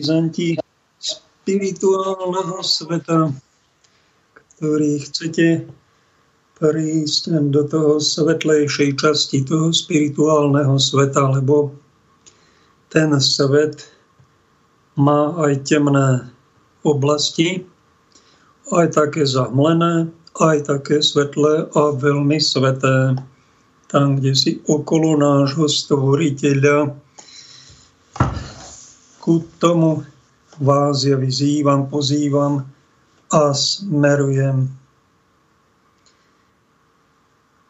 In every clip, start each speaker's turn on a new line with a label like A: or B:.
A: Byzanti spirituálneho sveta, ktorý chcete prísť do toho svetlejšej časti toho spirituálneho sveta, lebo ten svet má aj temné oblasti, aj také zahmlené, aj také svetlé a veľmi sveté. Tam, kde si okolo nášho stvoriteľa ku tomu vás ja vyzývam, pozývam a smerujem.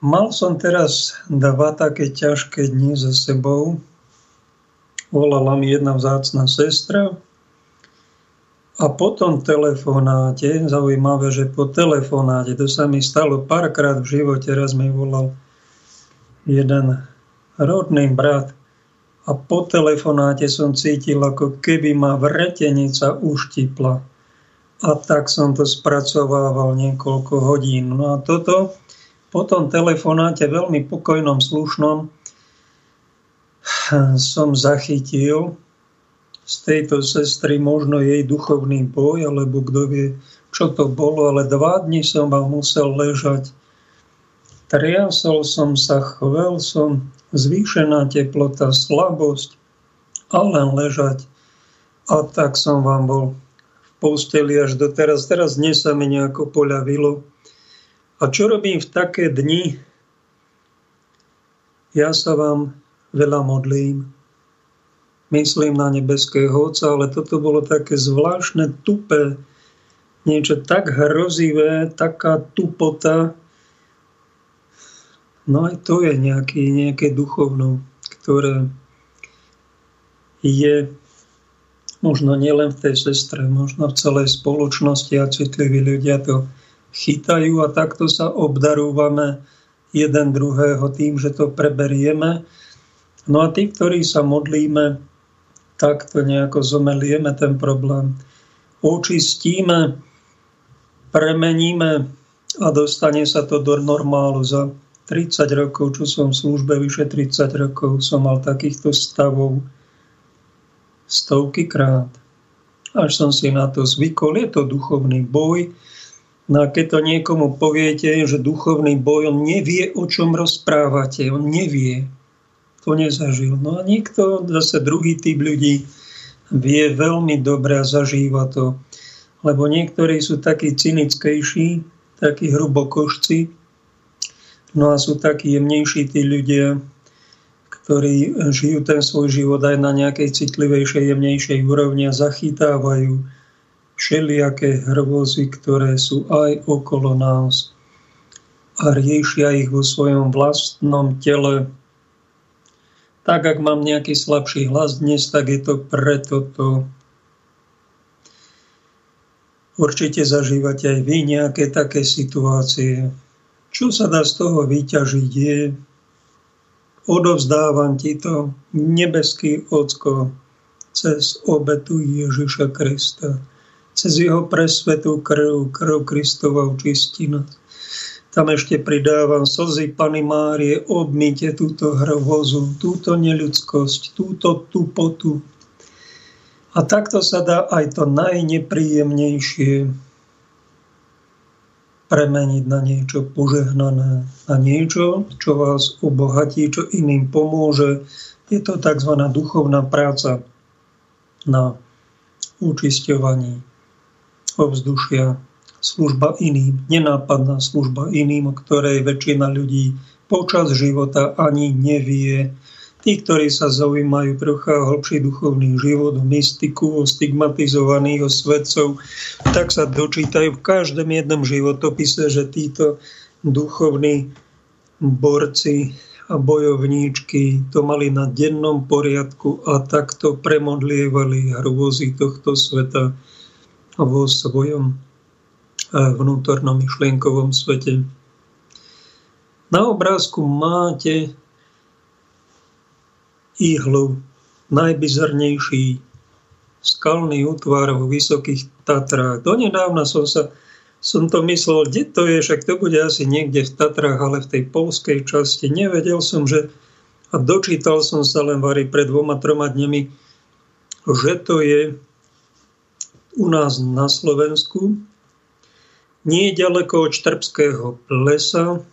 A: Mal som teraz dva také ťažké dni za sebou. Volala mi jedna vzácna sestra a po tom telefonáte, zaujímavé, že po telefonáte, to sa mi stalo párkrát v živote, raz mi volal jeden rodný brat, a po telefonáte som cítil, ako keby ma vretenica uštipla. A tak som to spracovával niekoľko hodín. No a toto po tom telefonáte veľmi pokojnom, slušnom som zachytil z tejto sestry možno jej duchovný boj, alebo kto vie, čo to bolo, ale dva dni som vám musel ležať. Triasol som sa, chvel som, zvýšená teplota, slabosť a len ležať. A tak som vám bol v posteli až do teraz. Teraz dnes sa mi nejako poľavilo. A čo robím v také dni? Ja sa vám veľa modlím. Myslím na nebeského Otca, ale toto bolo také zvláštne, tupé, niečo tak hrozivé, taká tupota, No aj to je nejaký, nejaké duchovno, ktoré je možno nielen v tej sestre, možno v celej spoločnosti a citliví ľudia to chytajú a takto sa obdarúvame jeden druhého tým, že to preberieme. No a tí, ktorí sa modlíme, takto nejako zomelieme ten problém. Očistíme, premeníme a dostane sa to do normálu za 30 rokov, čo som v službe, vyše 30 rokov, som mal takýchto stavov stovky krát. Až som si na to zvykol, je to duchovný boj. No a keď to niekomu poviete, že duchovný boj, on nevie, o čom rozprávate, on nevie. To nezažil. No a niekto, zase druhý typ ľudí, vie veľmi dobre a zažíva to. Lebo niektorí sú takí cynickejší, takí hrubokošci, No a sú takí jemnejší tí ľudia, ktorí žijú ten svoj život aj na nejakej citlivejšej, jemnejšej úrovni a zachytávajú všelijaké hrôzy, ktoré sú aj okolo nás a riešia ich vo svojom vlastnom tele. Tak, ak mám nejaký slabší hlas dnes, tak je to preto to. Určite zažívate aj vy nejaké také situácie. Čo sa dá z toho vyťažiť je, odovzdávam ti to, nebeský Ocko, cez obetu Ježiša Krista, cez jeho presvetú krv, krv Kristova očistí. Tam ešte pridávam slzy Pany Márie, obmite túto hrvozu, túto neľudskosť, túto tupotu. A takto sa dá aj to najnepríjemnejšie premeniť na niečo požehnané, na niečo, čo vás obohatí, čo iným pomôže. Je to tzv. duchovná práca na učisťovaní ovzdušia, služba iným, nenápadná služba iným, o ktorej väčšina ľudí počas života ani nevie, Tí, ktorí sa zaujímajú trocha hlbší duchovný život, o mystiku, o stigmatizovaných, o svedcov, tak sa dočítajú v každom jednom životopise, že títo duchovní borci a bojovníčky to mali na dennom poriadku a takto premodlievali hrôzy tohto sveta vo svojom eh, vnútornom myšlienkovom svete. Na obrázku máte ihlu, najbizarnejší skalný útvar vo Vysokých Tatrách. Donedávna som sa som to myslel, kde to je, však to bude asi niekde v Tatrách, ale v tej polskej časti. Nevedel som, že a dočítal som sa len vari pred dvoma, troma dňami, že to je u nás na Slovensku, nie ďaleko od Štrbského plesa,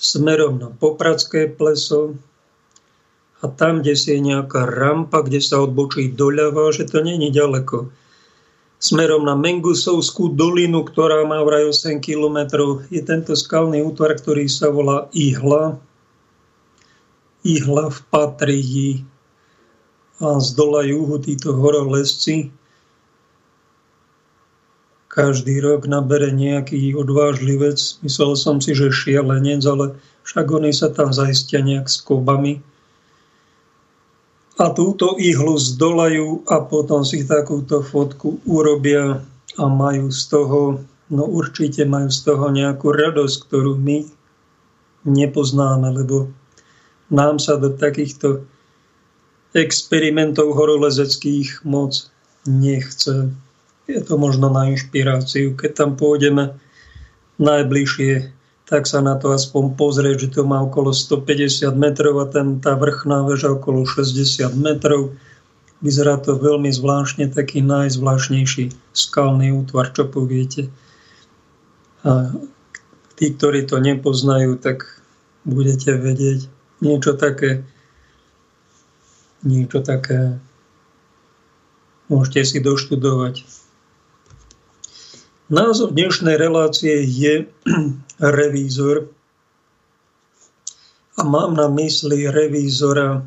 A: smerom na Popradské pleso a tam, kde si je nejaká rampa, kde sa odbočí doľava, že to je ďaleko. Smerom na Mengusovskú dolinu, ktorá má vraj 8 kilometrov, je tento skalný útvar, ktorý sa volá Ihla. Ihla v Patrii a z dola juhu títo horolesci každý rok nabere nejaký odvážlivec. Myslel som si, že šialenec, ale však oni sa tam zaistia nejak s kobami. A túto ihlu zdolajú a potom si takúto fotku urobia a majú z toho, no určite majú z toho nejakú radosť, ktorú my nepoznáme, lebo nám sa do takýchto experimentov horolezeckých moc nechce je to možno na inšpiráciu. Keď tam pôjdeme najbližšie, tak sa na to aspoň pozrieť, že to má okolo 150 metrov a ten, tá vrchná väža okolo 60 metrov. Vyzerá to veľmi zvláštne, taký najzvláštnejší skalný útvar, čo poviete. A tí, ktorí to nepoznajú, tak budete vedieť niečo také, niečo také môžete si doštudovať. Názov dnešnej relácie je revízor a mám na mysli revízora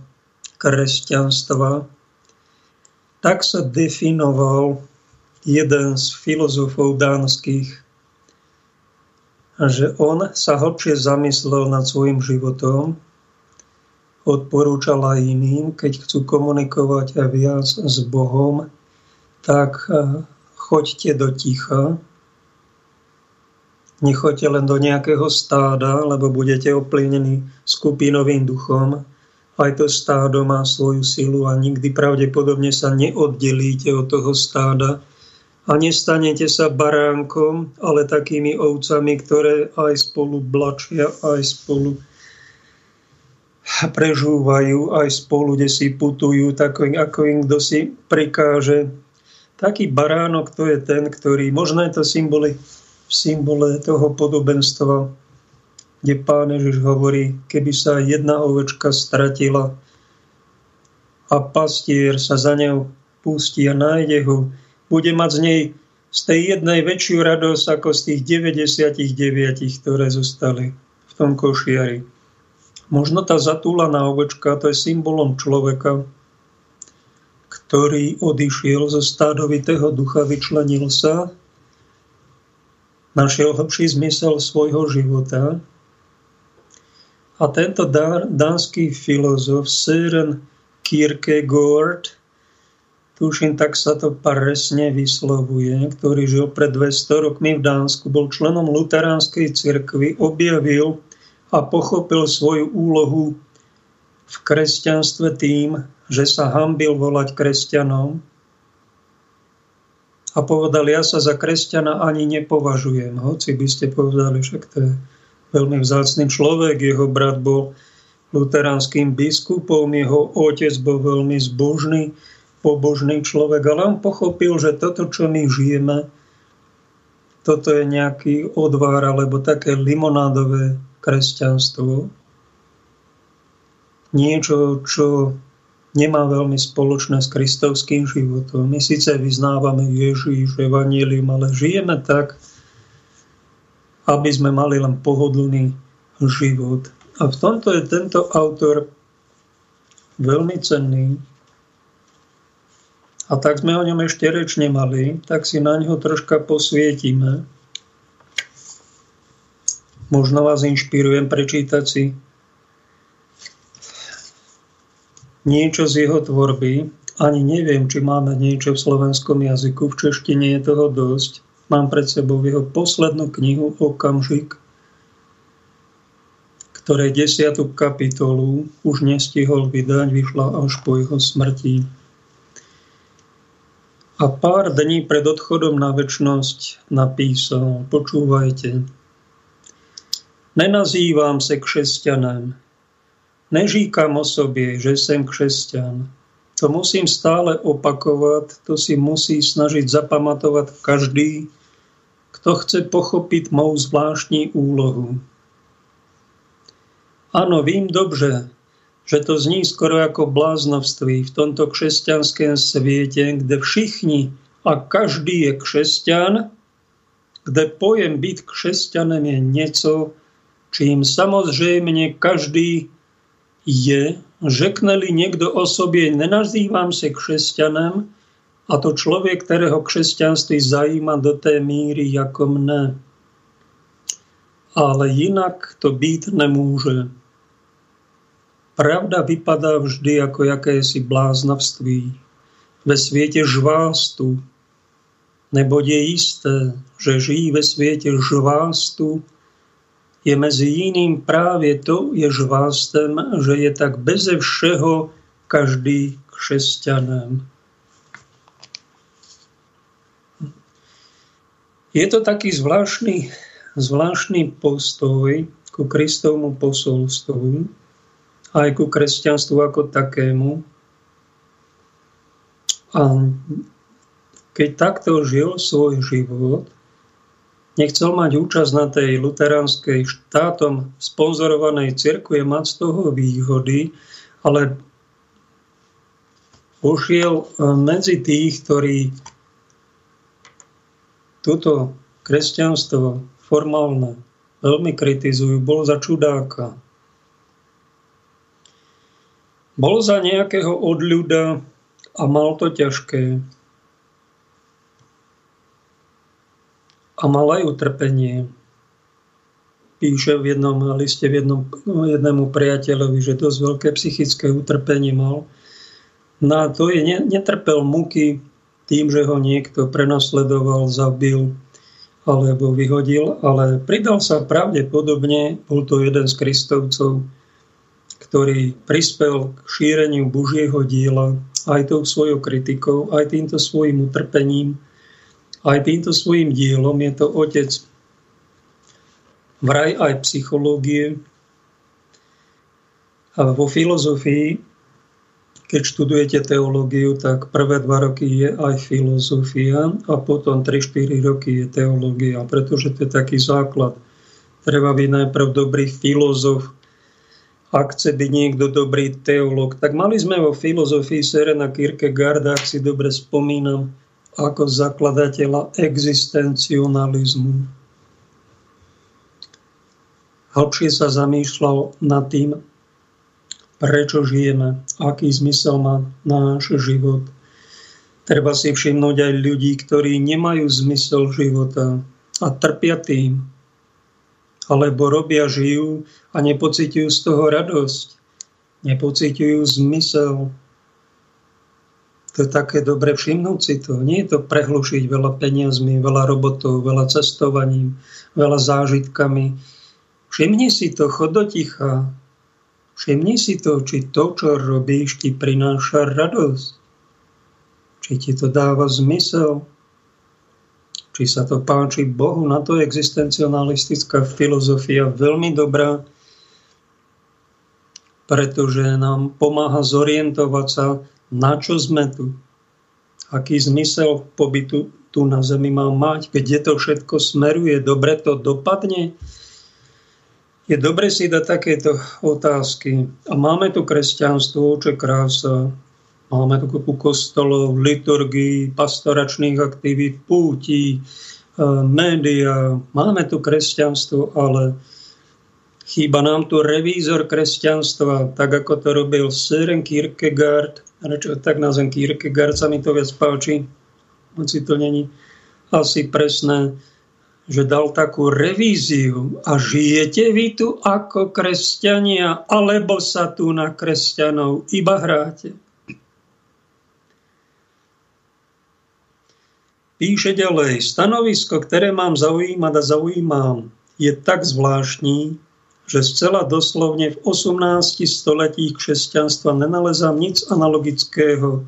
A: kresťanstva. Tak sa definoval jeden z filozofov dánskych, že on sa hlbšie zamyslel nad svojim životom, odporúčal aj iným, keď chcú komunikovať viac s Bohom, tak eh, choďte do ticha, Nechoďte len do nejakého stáda, lebo budete oplnení skupinovým duchom. Aj to stádo má svoju silu a nikdy pravdepodobne sa neoddelíte od toho stáda a nestanete sa baránkom, ale takými ovcami, ktoré aj spolu blačia, aj spolu prežúvajú, aj spolu, kde si putujú, tak ako im kto si prikáže. Taký baránok to je ten, ktorý, možno je to symboly v symbole toho podobenstva, kde pán Ježiš hovorí, keby sa jedna ovečka stratila a pastier sa za ňou pustí a nájde ho, bude mať z nej z tej jednej väčšiu radosť ako z tých 99, ktoré zostali v tom košiari. Možno tá zatúlaná ovečka, to je symbolom človeka, ktorý odišiel zo stádovitého ducha, vyčlenil sa našiel hlbší zmysel svojho života. A tento dánsky filozof Søren Kierkegaard, tuším, tak sa to presne vyslovuje, ktorý žil pred 200 rokmi v Dánsku, bol členom luteránskej cirkvi, objavil a pochopil svoju úlohu v kresťanstve tým, že sa hambil volať kresťanom, a povedal, ja sa za kresťana ani nepovažujem. Hoci by ste povedali, však to je veľmi vzácný človek, jeho brat bol luteránskym biskupom, jeho otec bol veľmi zbožný, pobožný človek, ale on pochopil, že toto, čo my žijeme, toto je nejaký odvár alebo také limonádové kresťanstvo. Niečo, čo nemá veľmi spoločné s kristovským životom. My síce vyznávame Ježíš, Evangelium, ale žijeme tak, aby sme mali len pohodlný život. A v tomto je tento autor veľmi cenný. A tak sme o ňom ešte reč nemali, tak si na ňo troška posvietime. Možno vás inšpirujem prečítať si niečo z jeho tvorby. Ani neviem, či máme niečo v slovenskom jazyku. V češtine je toho dosť. Mám pred sebou jeho poslednú knihu Okamžik, ktorej desiatú kapitolu už nestihol vydať, vyšla až po jeho smrti. A pár dní pred odchodom na väčnosť napísal, počúvajte, nenazývam sa křesťanem, Neříkám o sobě, že jsem křesťan. To musím stále opakovať, to si musí snažiť zapamatovať každý, kto chce pochopiť moju zvláštní úlohu. Áno, vím dobře, že to zní skoro ako bláznovství v tomto křesťanském svete, kde všichni a každý je křesťan, kde pojem byť křesťanem je niečo, čím samozrejme každý je, řekne-li niekto o sobě, nenazývam se křesťanem, a to člověk, ktorého křesťanství zajíma do té míry ako mne. Ale jinak to být nemůže. Pravda vypadá vždy ako jakési bláznavství. Ve sviete žvástu, nebo je isté, že žijí ve sviete žvástu, je mezi jiným právě to je žvástem, že je tak beze všeho každý křesťanem. Je to taký zvláštny, zvláštny postoj ku Kristovmu posolstvu, aj ku kresťanstvu ako takému. A keď takto žil svoj život, nechcel mať účasť na tej luteránskej štátom sponzorovanej cirkvi, mať z toho výhody, ale ušiel e, medzi tých, ktorí túto kresťanstvo formálne veľmi kritizujú, bol za čudáka. Bol za nejakého odľuda a mal to ťažké. A mal aj utrpenie. Píše v jednom liste v jednom, jednému priateľovi, že dosť veľké psychické utrpenie mal. Na to je, netrpel muky tým, že ho niekto prenasledoval, zabil alebo vyhodil, ale pridal sa pravdepodobne, bol to jeden z kristovcov, ktorý prispel k šíreniu Božieho diela aj tou svojou kritikou, aj týmto svojim utrpením, aj týmto svojim dielom. Je to otec vraj aj psychológie. A vo filozofii, keď študujete teológiu, tak prvé dva roky je aj filozofia a potom 3-4 roky je teológia, pretože to je taký základ. Treba byť najprv dobrý filozof, ak chce byť niekto dobrý teológ. Tak mali sme vo filozofii Serena Kierkegaarda, ak si dobre spomínam, ako zakladateľa existencionalizmu. Hlbšie sa zamýšľal nad tým, prečo žijeme, aký zmysel má náš život. Treba si všimnúť aj ľudí, ktorí nemajú zmysel života a trpia tým, alebo robia, žijú a nepocitujú z toho radosť, nepocitujú zmysel. To je také dobre všimnúť si to. Nie je to prehlušiť veľa peniazmi, veľa robotov, veľa cestovaním, veľa zážitkami. Všimni si to, chod do ticha. Všimni si to, či to, čo robíš, ti prináša radosť. Či ti to dáva zmysel či sa to páči Bohu. Na to je existencionalistická filozofia veľmi dobrá, pretože nám pomáha zorientovať sa, na čo sme tu. Aký zmysel pobytu tu na Zemi má mať, kde to všetko smeruje, dobre to dopadne. Je dobre si dať takéto otázky. A máme tu kresťanstvo, čo krása, Máme tu kopu kostolov, liturgii, pastoračných aktivít, pútí, e, média. Máme tu kresťanstvo, ale chýba nám tu revízor kresťanstva, tak ako to robil Søren Kierkegaard, Rečo, tak nazvem Kierkegaard, sa mi to viac páči, hoci to není asi presné, že dal takú revíziu a žijete vy tu ako kresťania, alebo sa tu na kresťanov iba hráte. Píše ďalej, stanovisko, ktoré mám zaujímať a zaujímam, je tak zvláštní, že zcela doslovne v 18 století křesťanstva nenalezám nic analogického,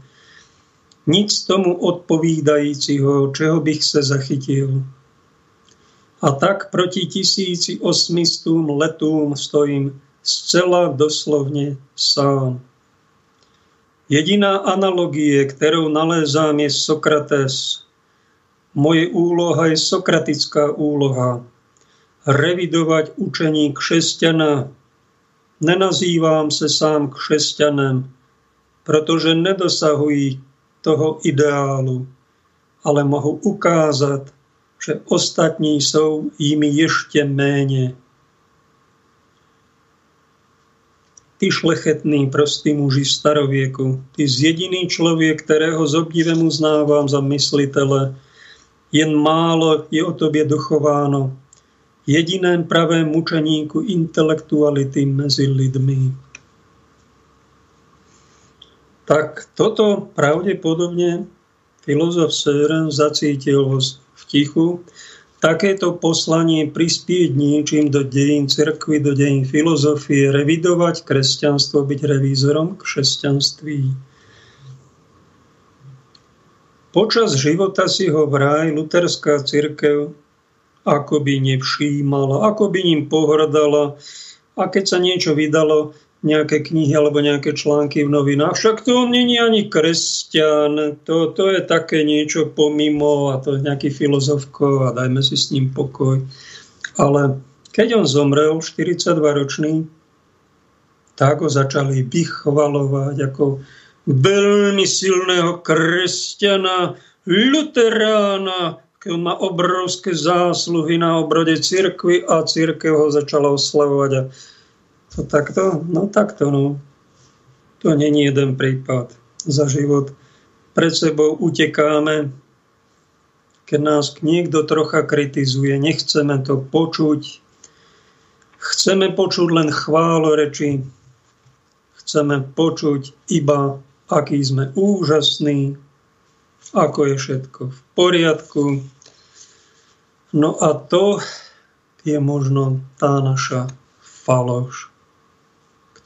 A: nic tomu odpovídajícího, čeho bych se zachytil. A tak proti 1800 letům stojím zcela doslovne sám. Jediná analogie, ktorou nalézám, je Sokrates. Moje úloha je sokratická úloha. Revidovať učení křesťana. Nenazývám se sám křesťanem, protože nedosahují toho ideálu, ale mohu ukázat, že ostatní jsou jimi ještě méně. Ty šlechetný, prostý muži starovieku, ty jediný člověk, kterého s obdivem uznávám za myslitele, jen málo je o tobě dochováno, jediném pravém mučeníku intelektuality mezi lidmi. Tak toto pravdepodobne filozof Sören zacítil v tichu. Takéto poslanie prispieť niečím do dejín cirkvy, do dejín filozofie, revidovať kresťanstvo, byť revízorom kresťanství. Počas života si ho vraj luterská církev akoby nevšímala, ako by ním pohrdala a keď sa niečo vydalo, nejaké knihy alebo nejaké články v novinách. Však to on není ani kresťan, to, to je také niečo pomimo a to je nejaký filozofko a dajme si s ním pokoj. Ale keď on zomrel, 42-ročný, tak ho začali vychvalovať ako veľmi silného kresťana, luterána, keď má obrovské zásluhy na obrode cirkvy a církev ho začala oslavovať a to takto? No takto, no. To není jeden prípad za život. Pred sebou utekáme, keď nás niekto trocha kritizuje, nechceme to počuť. Chceme počuť len reči. Chceme počuť iba, aký sme úžasní, ako je všetko v poriadku. No a to je možno tá naša faloš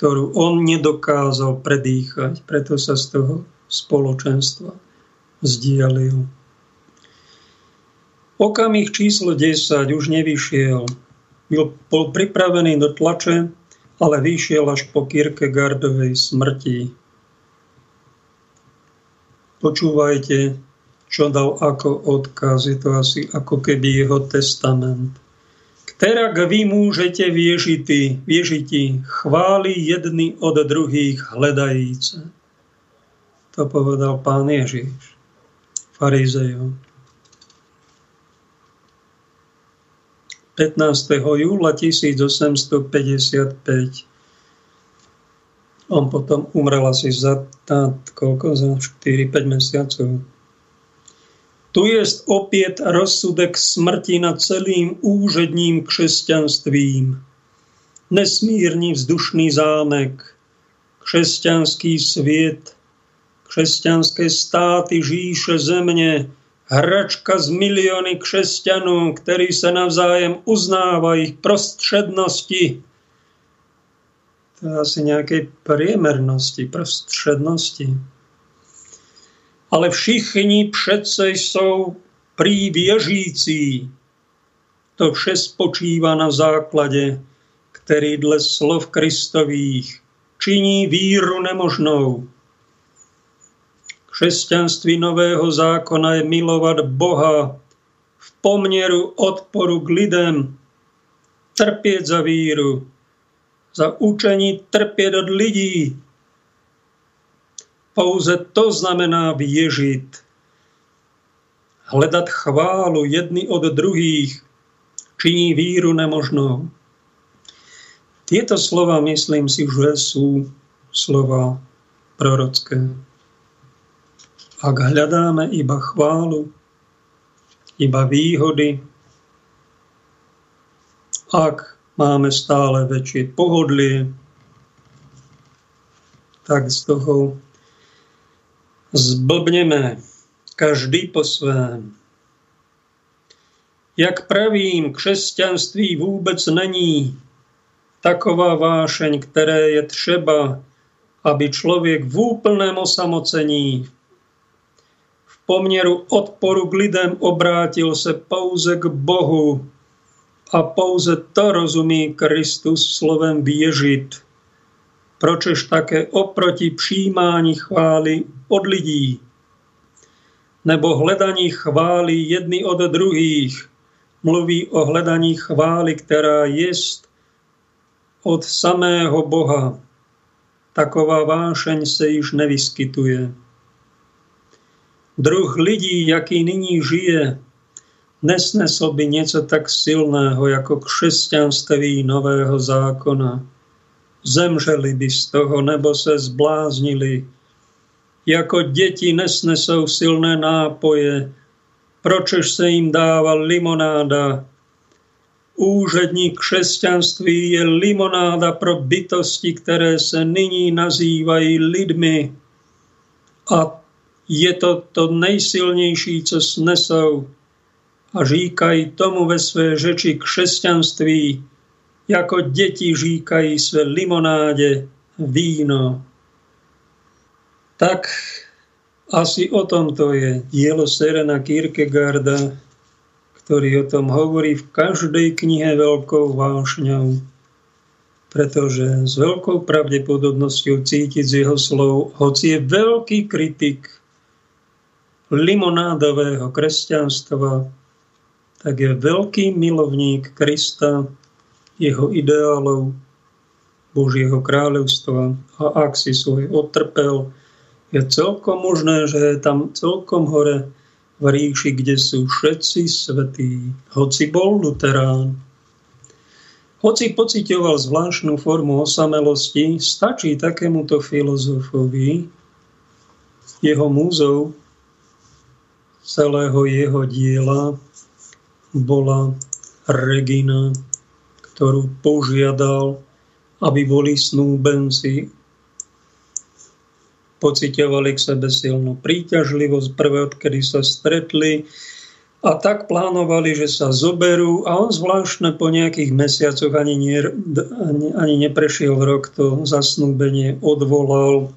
A: ktorú on nedokázal predýchať, preto sa z toho spoločenstva zdialil. Okamih číslo 10 už nevyšiel. Bol pripravený do tlače, ale vyšiel až po Kierkegaardovej smrti. Počúvajte, čo dal ako odkaz. Je to asi ako keby jeho testament. Terak vy môžete viežiti, viežiti, chváli jedny od druhých hledajíce. To povedal pán Ježiš farizejom. 15. júla 1855 on potom umrel asi za, tá, koľko, za 4-5 mesiacov. Tu je opět rozsudek smrti nad celým úředním křesťanstvím. Nesmírný vzdušný zámek, křesťanský svět, křesťanské státy, žíše země, hračka z miliony křesťanů, který se navzájem uznávají prostřednosti. To je asi nějaké priemernosti, prostřednosti ale všichni přece jsou prý věřící. To vše spočívá na základě, který dle slov Kristových činí víru nemožnou. Křesťanství nového zákona je milovat Boha v poměru odporu k lidem, trpět za víru, za učení trpět od lidí, pouze to znamená věžit. Hledat chválu jedny od druhých činí víru nemožnou. Tieto slova, myslím si, že sú slova prorocké. Ak hľadáme iba chválu, iba výhody, ak máme stále väčšie pohodlie, tak z toho zblbneme, každý po svém. Jak pravím, křesťanství vůbec není taková vášeň, které je třeba, aby člověk v úplném osamocení, v poměru odporu k lidem obrátil se pouze k Bohu a pouze to rozumí Kristus slovem věžit. Pročež také oproti přijímání chvály od lidí, nebo hledaní chvály jedny od druhých, mluví o hledaní chvály, která jest od samého Boha. Taková vášeň se již nevyskytuje. Druh lidí, jaký nyní žije, nesnesl by něco tak silného jako křesťanství nového zákona. Zemřeli by z toho, nebo se zbláznili. Jako děti nesnesou silné nápoje, pročež se jim dává limonáda. Úředník křesťanství je limonáda pro bytosti, které se nyní nazývají lidmi. A je to to nejsilnější, co snesou a říkají tomu ve své řeči křesťanství, jako děti říkají své limonádě víno. Tak asi o tom to je dielo Serena Kierkegaarda, ktorý o tom hovorí v každej knihe veľkou vášňou, pretože s veľkou pravdepodobnosťou cítiť z jeho slov, hoci je veľký kritik limonádového kresťanstva, tak je veľký milovník Krista, jeho ideálov, Božieho kráľovstva a ak si svoj odtrpel, je celkom možné, že je tam celkom hore v ríši, kde sú všetci svetí, hoci bol Luterán. Hoci pocitoval zvláštnu formu osamelosti, stačí takémuto filozofovi, jeho múzou celého jeho diela bola Regina, ktorú požiadal, aby boli snúbenci pocitovali k sebe silnú príťažlivosť prvé, odkedy sa stretli a tak plánovali, že sa zoberú a on zvláštne po nejakých mesiacoch ani, nie, ani, ani neprešiel rok to zasnúbenie odvolal.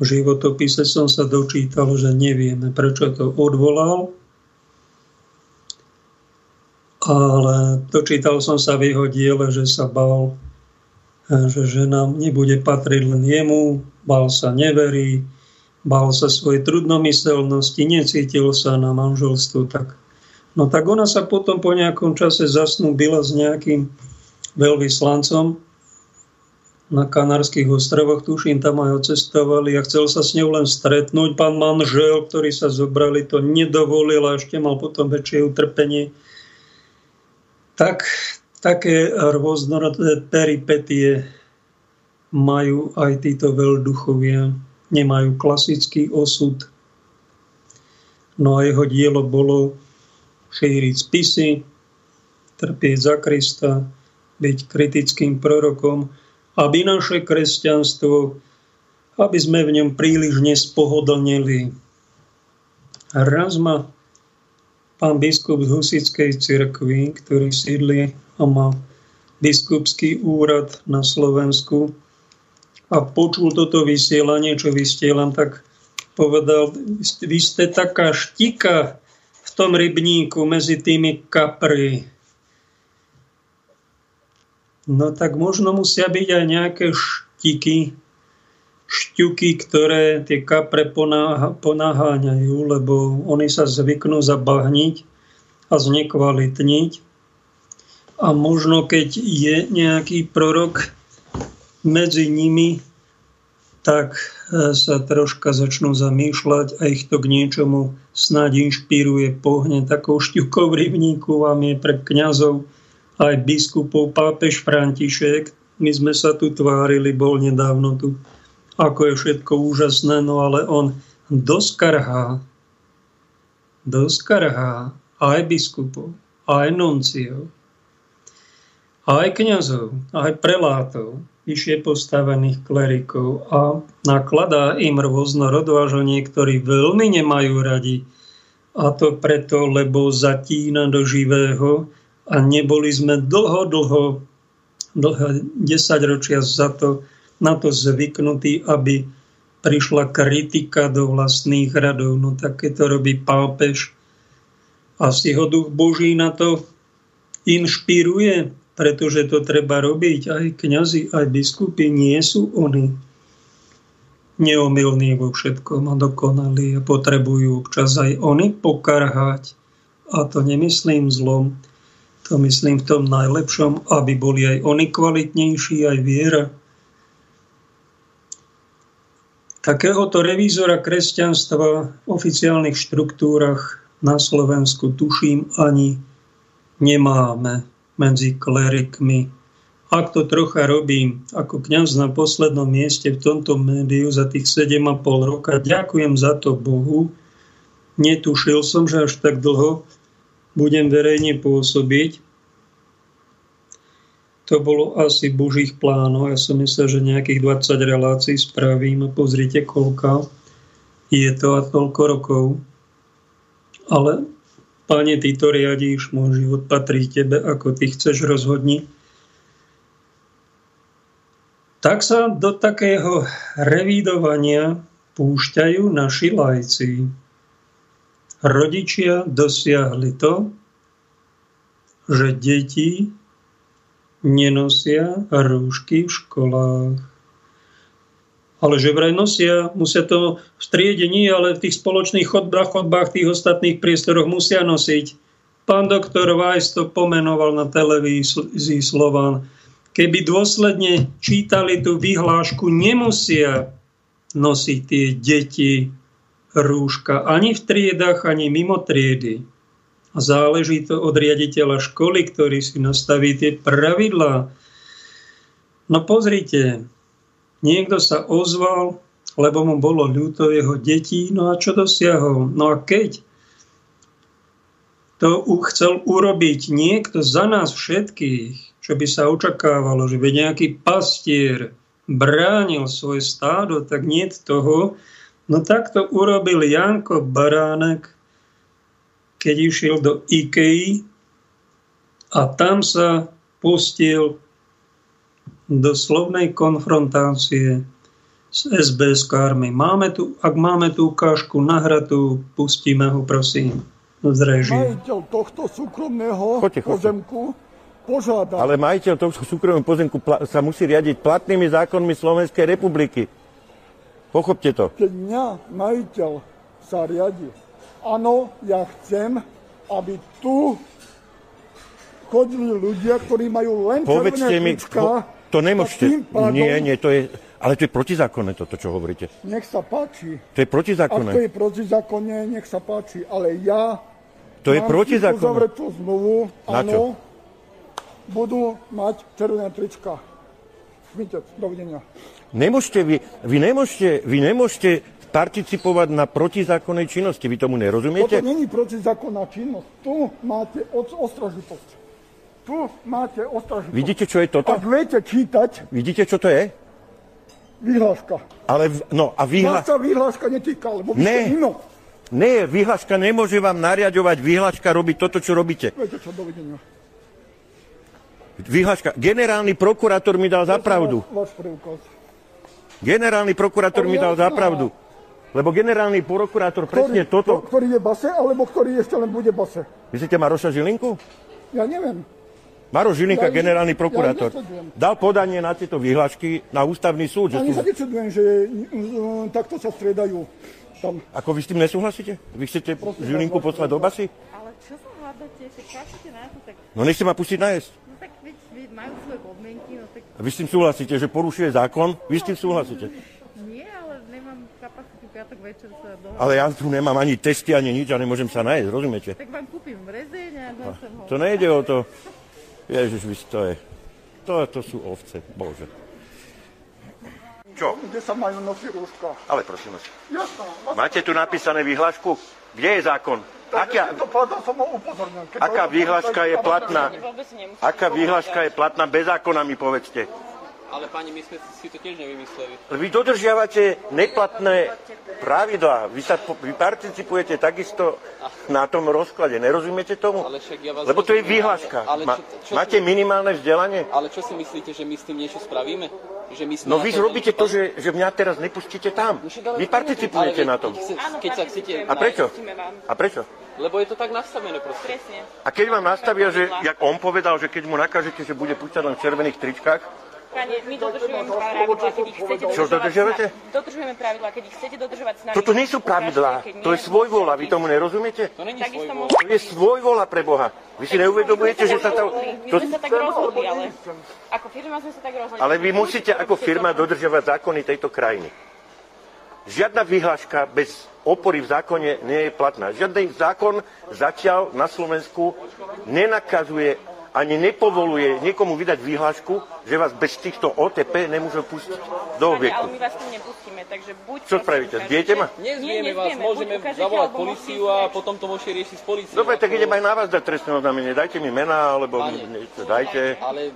A: V životopise som sa dočítal, že nevieme, prečo to odvolal, ale dočítal som sa v jeho diele, že sa bal, že žena nebude patriť len jemu, bal sa neverí, bal sa svojej trudnomyselnosti, necítil sa na manželstvo. Tak. No tak ona sa potom po nejakom čase zasnúbila s nejakým veľvyslancom na Kanárskych ostrovoch, tuším, tam aj ocestovali a chcel sa s ňou len stretnúť. Pán manžel, ktorý sa zobrali, to nedovolil a ešte mal potom väčšie utrpenie tak také rôznorodé peripetie majú aj títo veľduchovia. Nemajú klasický osud. No a jeho dielo bolo šíriť spisy, trpieť za Krista, byť kritickým prorokom, aby naše kresťanstvo, aby sme v ňom príliš nespohodlnili. Raz ma pán biskup z Husickej cirkvi, ktorý sídli a má biskupský úrad na Slovensku a počul toto vysielanie, čo vystielam, tak povedal, vy ste taká štika v tom rybníku medzi tými kapry. No tak možno musia byť aj nejaké štiky šťuky, ktoré tie kapre ponáháňajú, lebo oni sa zvyknú zabahniť a znekvalitniť. A možno keď je nejaký prorok medzi nimi, tak e, sa troška začnú zamýšľať a ich to k niečomu snáď inšpiruje, pohne takou šťukou rybníku vám je pre kňazov aj biskupov pápež František. My sme sa tu tvárili, bol nedávno tu ako je všetko úžasné, no ale on doskarhá, doskarhá aj biskupov, aj nunciov, aj kňazov, aj prelátov, vyššie postavených klerikov a nakladá im rôzno rodvážo niektorí veľmi nemajú radi. A to preto, lebo zatína do živého a neboli sme dlho, dlho, dlho 10 ročia za to, na to zvyknutí, aby prišla kritika do vlastných radov. No tak keď to robí pápež, asi ho duch Boží na to inšpiruje, pretože to treba robiť. Aj kňazi, aj biskupy nie sú oni neomilní vo všetkom a dokonalí a potrebujú občas aj oni pokarhať. A to nemyslím zlom, to myslím v tom najlepšom, aby boli aj oni kvalitnejší, aj viera. Takéhoto revízora kresťanstva v oficiálnych štruktúrach na Slovensku tuším ani nemáme medzi klerikmi. Ak to trocha robím ako kňaz na poslednom mieste v tomto médiu za tých 7,5 roka, ďakujem za to Bohu. Netušil som, že až tak dlho budem verejne pôsobiť. To bolo asi božích plánov. Ja som myslel, že nejakých 20 relácií spravím a pozrite, koľka je to a toľko rokov. Ale Pane, Ty to riadíš, môj život patrí Tebe, ako Ty chceš rozhodni. Tak sa do takého revídovania púšťajú naši lajci. Rodičia dosiahli to, že deti nenosia rúšky v školách ale že vraj nosia, musia to v striede nie, ale v tých spoločných chodbách, chodbách, tých ostatných priestoroch musia nosiť. Pán doktor Weiss to pomenoval na televízii Slován. Keby dôsledne čítali tú vyhlášku, nemusia nosiť tie deti rúška ani v triedach, ani mimo triedy. A záleží to od riaditeľa školy, ktorý si nastaví tie pravidlá. No pozrite, Niekto sa ozval, lebo mu bolo ľúto jeho detí, no a čo dosiahol? No a keď to chcel urobiť niekto za nás všetkých, čo by sa očakávalo, že by nejaký pastier bránil svoje stádo, tak nie toho. No tak to urobil Janko Baránek, keď išiel do Ikei a tam sa pustil do slovnej konfrontácie s SBS-kármi. Máme tu, ak máme tú ukážku nahratú, pustíme ho, prosím, z režie.
B: Majiteľ tohto súkromného choďte, choďte. pozemku požiada...
C: Ale majiteľ tohto súkromného pozemku sa musí riadiť platnými zákonmi Slovenskej republiky. Pochopte to.
B: Keď mňa majiteľ sa riadi, áno, ja chcem, aby tu chodili ľudia, ktorí majú len
C: Povedzte mi, po, to nemôžete. Pádom... Nie, nie, to je... Ale to je protizákonné toto, čo hovoríte.
B: Nech sa páči.
C: To je protizákonné.
B: Ak to je protizákonné, nech sa páči. Ale ja...
C: To je protizákonné.
B: Mám tú zmluvu, Na áno, čo? budú mať červené trička. Šmitec, dovidenia.
C: Nemôžete vy, vy nemôžete, vy nemôžete participovať na protizákonnej činnosti. Vy tomu nerozumiete?
B: Toto není protizákonná činnosť. Tu máte ostražitosť. Tu máte ostražitosť.
C: Vidíte, čo je toto?
B: Ak viete čítať...
C: Vidíte, čo to je?
B: Vyhláška.
C: Ale, no, a vyhla...
B: Vás sa vyhláška netýka, lebo vy ne. ste mimo.
C: Nie, vyhláška nemôže vám nariadovať, vyhláška robiť toto, čo robíte.
B: Viete čo, dovidenia.
C: Vyhláška. Generálny prokurátor mi dal za pravdu. Generálny prokurátor mi dal za pravdu. Lebo generálny prokurátor presne toto...
B: Ktorý je base, alebo ktorý ešte len bude base?
C: Myslíte Maroša Žilinku?
B: Ja neviem.
C: Maro Žilinka, ja, generálny prokurátor, ja dal podanie na tieto vyhlášky na ústavný súd.
B: Ja sa nečudujem, že um, takto sa striedajú tam.
C: Ako vy s tým nesúhlasíte? Vy chcete Prosím, Žilinku poslať do basy?
D: Ale čo sa hľadáte? Však páčite na to, tak...
C: No nechce ma pustiť najesť.
D: No tak vy, vy majú svoje podmienky, no tak... A
C: vy s tým súhlasíte, že porušuje zákon? Vy s tým súhlasíte?
D: Nie, ale nemám kapacitu piatok večer sa dohodnúť.
C: Ale ja tu nemám ani testy, ani nič a nemôžem sa najesť, rozumiete?
D: Tak vám kúpim rezeň a donesem ho.
C: To nejde o to. Ježiš, vy to je... To, to sú ovce, bože. Čo?
B: Kde sa majú nosiť rúška?
C: Ale prosím vás.
B: Jasná.
C: Máte tu napísané vyhlášku? Kde je zákon?
B: Aká,
C: aká vyhláška je platná? Aká vyhláška je platná bez zákona, mi povedzte.
E: Ale pani, my sme si to tiež nevymysleli.
C: Vy dodržiavate neplatné pravidlá. Vy, sa, vy participujete takisto na tom rozklade. Nerozumiete tomu?
E: Ale však ja vás
C: Lebo to je vyhláška.
E: ale
C: Ma,
E: čo- čo
C: máte
E: si-
C: minimálne vzdelanie?
E: Ale čo si myslíte, že my s tým niečo spravíme? Že my sme
C: No vy
E: to
C: robíte to, že, že mňa teraz nepustíte tam.
E: No však
C: Vy participujete na tom.
E: Keď, sa- chcete...
C: A prečo? A prečo?
E: Lebo je to tak nastavené proste.
D: Presne.
C: A keď vám nastavia, že, jak on povedal, že keď mu nakážete, že bude púšťať len v červených tričkách,
D: Pane, my dodržujeme pravidlá, keď ich chcete
C: Čo
D: dodržovať. sna- Dodržujeme pravidlá, keď ich chcete dodržovať s nami.
C: toto nie sú pravidlá, to je
D: nie,
C: svojvola, vy tomu nerozumiete?
E: To není
D: Takisto
E: svoj
C: To je svojvola pre Boha. Vy si neuvedomujete, že sa to...
D: My
C: to
D: sme sa tak rozhodli, ale ako firma sme sa tak rozhodli.
C: ale vy musíte ako firma dodržiavať zákony tejto krajiny. Žiadna vyhláška bez opory v zákone nie je platná. Žiadny zákon zatiaľ na Slovensku nenakazuje ani nepovoluje niekomu vydať vyhlášku, že vás bez týchto OTP nemôžu pustiť do objektu.
D: ale my vás tu nepustíme, takže buď...
C: Čo spravíte? Zbijete ma?
D: Nie,
E: Nezvieme vás, môžeme zavolať policiu a potom to môžete riešiť s policiou.
C: Dobre, tak idem aj na vás dať trestné oznámenie. Dajte mi mená, alebo niečo dajte.
E: Ale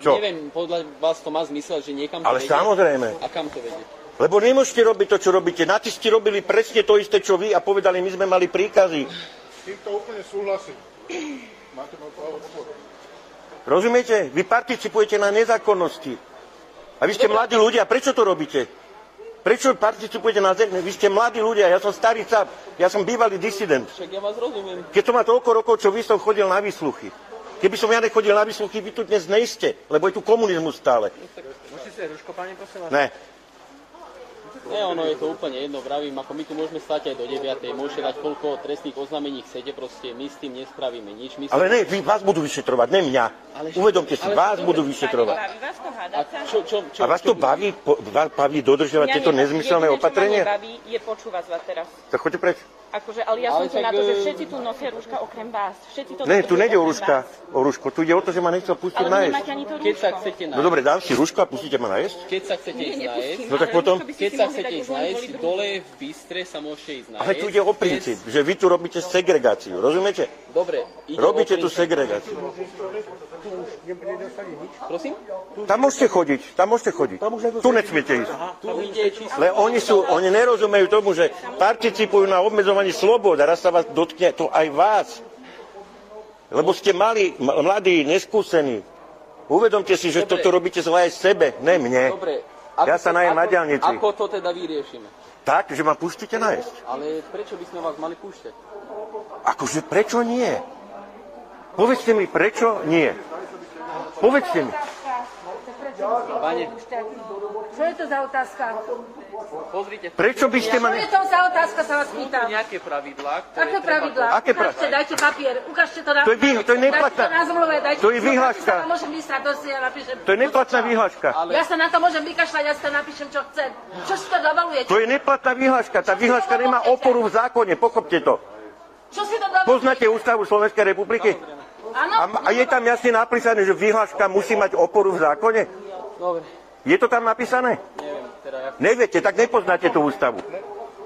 C: Čo?
E: neviem, podľa vás to má zmysel, že niekam to
C: Ale
E: vedie.
C: samozrejme.
E: A kam to vedie?
C: Lebo nemôžete robiť to, čo robíte. Nacisti robili presne to isté, čo vy a povedali, my sme mali príkazy.
B: S týmto úplne súhlasím. Máte
C: Rozumiete? Vy participujete na nezákonnosti. A vy ste mladí ľudia, prečo to robíte? Prečo participujete na zem? Vy ste mladí ľudia, ja som starý cap, ja som bývalý disident.
E: Však ja vás rozumiem.
C: Keď som má toľko rokov, čo vy som chodil na výsluchy. Keby som ja nechodil na výsluchy, vy tu dnes nejste, lebo je tu komunizmus stále.
E: Môžete si ruško, pani, prosím vás?
C: Ne.
E: Nie, ono je to úplne jedno, vravím, ako my tu môžeme stať aj do 9. Môžete dať koľko trestných oznámení chcete, proste my s tým nespravíme nič. My
C: Ale ne, vy, vás budú vyšetrovať, ne mňa.
E: Ale-
C: Uvedomte si,
E: ale-
C: vás budú vyšetrovať.
D: baví vás to hádať
E: A
D: sa?
E: čo, čo, čo,
C: A vás to baví, po, vás baví dodržiavať tieto nezmyselné
D: Jediné, čo ma nebaví, je počúvať vás teraz.
C: Tak choďte preč.
D: Akože, ale ja
E: Ale
D: som tu na to, že
E: e,
D: všetci tu nosia rúška okrem vás. Všetci to
C: Ne, tu nejde o rúška, o rúško. Tu ide o to, že ma nechcel pustiť
D: Ale
C: nájsť.
D: ani to
E: Keď sa chcete
C: No
E: nájsť,
C: dobre, dám si rúško a pustíte ma nájsť?
E: keď sa chcete ísť nájsť,
C: No tak potom-
E: keď sa chcete ísť nájsť, dole v Bystre sa môžete ísť nájsť.
C: Ale tu ide o princíp, že vy tu robíte segregáciu, rozumiete?
E: Dobre,
C: Robíte
E: o
C: tu
E: princíp.
C: segregáciu.
E: Prosím?
C: Tam môžete chodiť, tam môžete chodiť. Tu nesmiete ísť.
E: Tu ide číslo...
C: Le oni sú, oni nerozumejú tomu, že participujú na obmedzovaní slobod a raz sa vás dotkne to aj vás. Lebo ste mali, mladí, neskúsení. Uvedomte si, že
E: Dobre.
C: toto robíte zle aj sebe, ne mne.
E: Dobre.
C: Ja sa najem
E: ako,
C: na diaľnici.
E: Ako to teda vyriešime?
C: Tak, že ma pustíte nájsť.
E: Ale prečo by sme vás mali púšťať?
C: Akože prečo nie? Povedzte mi, prečo nie? Povedzte mi.
E: Pane,
F: Čo je to za otázka?
E: pozrite,
C: Prečo by ste ma...
F: Čo je to za otázka, sa vás
E: sú
F: pýtam?
E: nejaké pravidlá, ktoré
F: Aké
E: treba...
F: pravidlá?
C: Aké pra-
F: Ukážte, dajte papier, ukážte to na...
C: To je vy- to je neplatná-
F: Dajte to na zmluve, dajte
C: to je vyhláška.
F: Ja sa môžem vysrať, to si ja napíšem.
C: To je neplatná vyhláška.
F: Ja sa na to môžem vykašľať, ja si to napíšem, čo chcem. Čo si to dovolujete?
C: To je neplatná vyhláška. Tá vyhláška nemá oporu v zákone, pochopte to.
F: Čo si to dovolujete?
C: Poznáte ústavu Slovenskej republiky?
F: Áno?
C: A, a je tam jasne napísané, že vyhláška musí mať oporu v zákone?
E: Dobre,
C: Je to tam napísané?
E: neviem, teda ja...
C: Neviete, tak nepoznáte tú ústavu.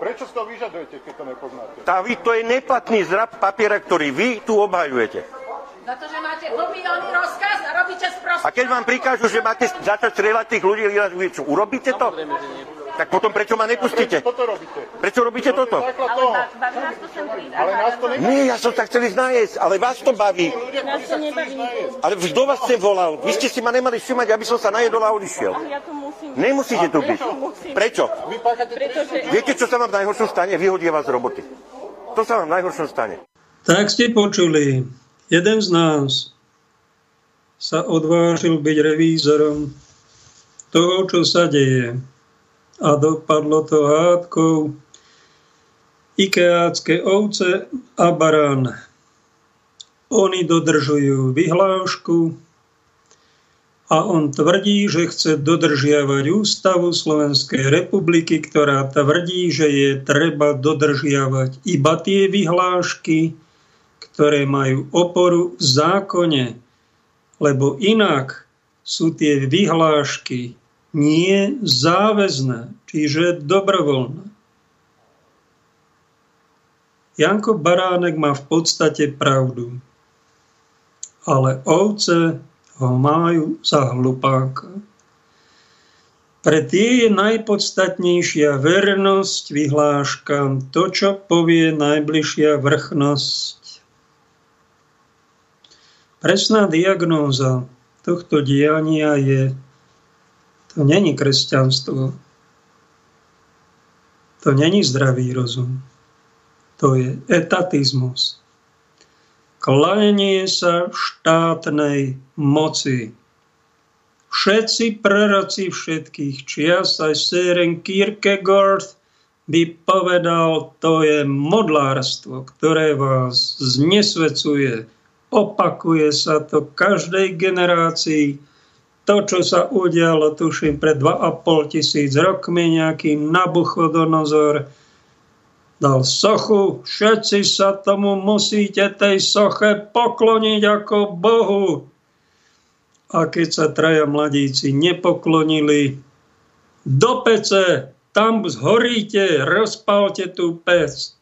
B: Prečo si to vyžadujete, keď to nepoznáte?
C: Tá, vy, to je neplatný zrab papiera, ktorý vy tu obhajujete.
F: Za to, že máte blbý oný rozkaz a robíte sprostú.
C: A keď vám prikážu, že máte začať strieľať tých ľudí, vy čo, urobíte to?
E: Samozrejme, že nie.
C: Tak potom prečo ma nepustíte?
B: Toto robíte.
C: Prečo robíte toto?
F: Ale nás to sem prísť.
B: Ale nás to ne...
C: Nie, ja som sa chcel ísť nájsť, ale vás to baví.
D: Nás to nebaví.
C: Ale kto vás sem volal? Vy ste si ma nemali všimať, aby som sa najedol a odišiel.
D: Ale ja to musím.
C: Nemusíte tu byť. Prečo? Viete, čo sa vám v najhoršom stane? Vyhodia vás z roboty. To sa vám v najhoršom stane.
A: Tak ste počuli, jeden z nás sa odvážil byť revízorom toho, čo sa deje. A dopadlo to hádkou ikeácké ovce a barán. Oni dodržujú vyhlášku a on tvrdí, že chce dodržiavať ústavu Slovenskej republiky, ktorá tvrdí, že je treba dodržiavať iba tie vyhlášky, ktoré majú oporu v zákone, lebo inak sú tie vyhlášky nie záväzné, čiže dobrovoľné. Janko Baránek má v podstate pravdu. Ale ovce ho majú za hlupáka. Pre tie je najpodstatnejšia vernosť, vyhláška, to, čo povie najbližšia vrchnosť. Presná diagnóza tohto diania je, to není kresťanstvo, to není zdravý rozum, to je etatizmus. Klanie sa štátnej moci, Všetci proroci všetkých čias, aj Søren Kierkegaard by povedal, to je modlárstvo, ktoré vás znesvecuje. Opakuje sa to každej generácii. To, čo sa udialo, tuším, pred 2,5 tisíc rokmi, nejaký Nabuchodonozor dal sochu, všetci sa tomu musíte tej soche pokloniť ako Bohu a keď sa traja mladíci nepoklonili, do pece, tam zhoríte, rozpalte tú pec.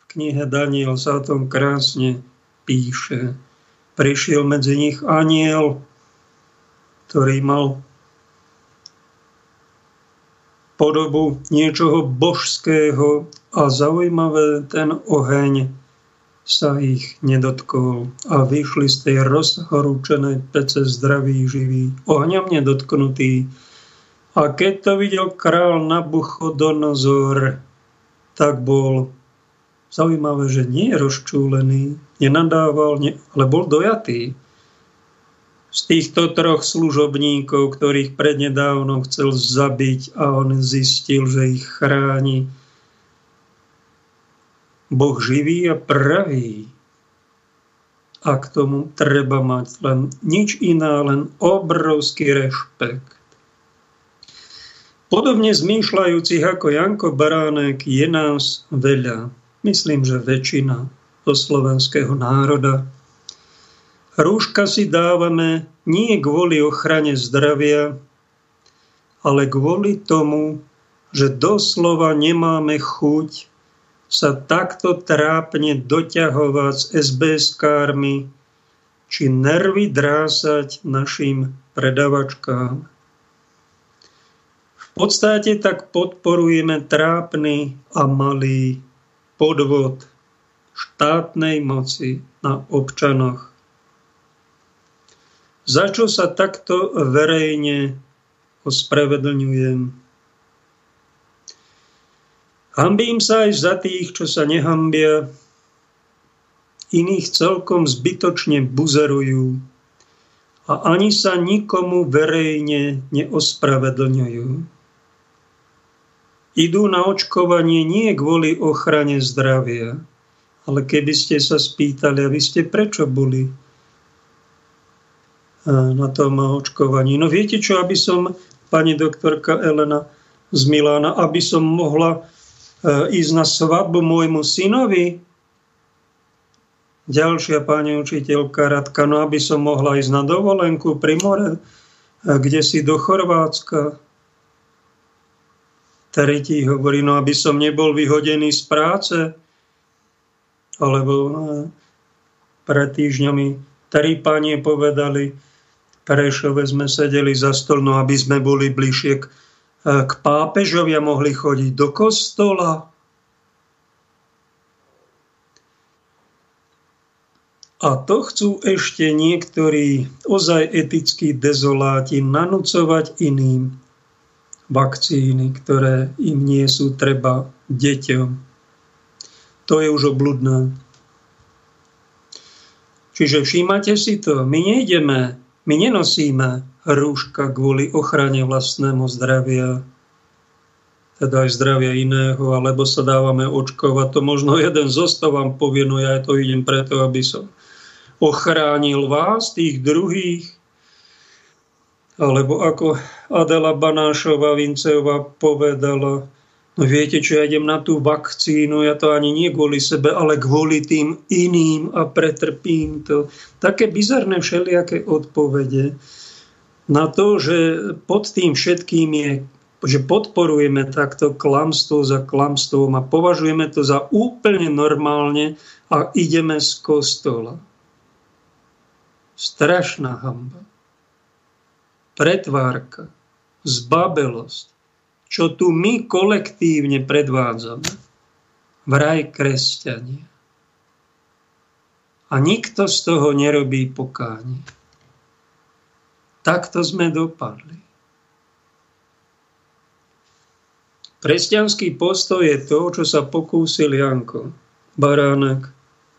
A: V knihe Daniel sa o tom krásne píše. Prišiel medzi nich aniel, ktorý mal podobu niečoho božského a zaujímavé ten oheň sa ich nedotkol a vyšli z tej rozhorúčenej pece zdraví, živí, ohňom nedotknutí. A keď to videl král Nabuchodonozor, tak bol zaujímavé, že nie je rozčúlený, nenadával, ne, ale bol dojatý. Z týchto troch služobníkov, ktorých prednedávno chcel zabiť a on zistil, že ich chráni, Boh živý a pravý. A k tomu treba mať len nič iná, len obrovský rešpekt. Podobne zmýšľajúcich ako Janko Baránek je nás veľa. Myslím, že väčšina do slovenského národa. Rúška si dávame nie kvôli ochrane zdravia, ale kvôli tomu, že doslova nemáme chuť sa takto trápne doťahovať s SBS-kármi či nervy drásať našim predavačkám. V podstate tak podporujeme trápny a malý podvod štátnej moci na občanoch. Za čo sa takto verejne ospravedlňujem? Hambím sa aj za tých, čo sa nehambia, iných celkom zbytočne buzerujú a ani sa nikomu verejne neospravedlňujú. Idú na očkovanie nie kvôli ochrane zdravia, ale keby ste sa spýtali, a vy ste prečo boli na tom očkovaní. No viete čo, aby som, pani doktorka Elena z Milána, aby som mohla E, ísť na svadbu môjmu synovi? Ďalšia pani učiteľka Radka, no aby som mohla ísť na dovolenku pri more, e, kde si do Chorvátska. Tretí hovorí, no aby som nebol vyhodený z práce, alebo e, pred týždňami tri pánie povedali, Prešove sme sedeli za stôl, no aby sme boli bližšie k k pápežovi a mohli chodiť do kostola. A to chcú ešte niektorí ozaj etickí dezoláti nanúcovať iným vakcíny, ktoré im nie sú treba deťom. To je už obludné. Čiže všímate si to, my nejdeme, my nenosíme rúška kvôli ochrane vlastnému zdravia, teda aj zdravia iného, alebo sa dávame očkovať. To možno jeden zostav vám povie, no ja to idem preto, aby som ochránil vás, tých druhých. Alebo ako Adela Banášová Vincevá povedala, no viete čo, ja idem na tú vakcínu, ja to ani nie kvôli sebe, ale kvôli tým iným a pretrpím to. Také bizarné všelijaké odpovede na to, že pod tým všetkým je, že podporujeme takto klamstvo za klamstvom a považujeme to za úplne normálne a ideme z kostola. Strašná hamba. Pretvárka, zbabelosť, čo tu my kolektívne predvádzame. Vraj kresťania. A nikto z toho nerobí pokánie. Takto sme dopadli. Kresťanský postoj je to, čo sa pokúsil Janko Baránek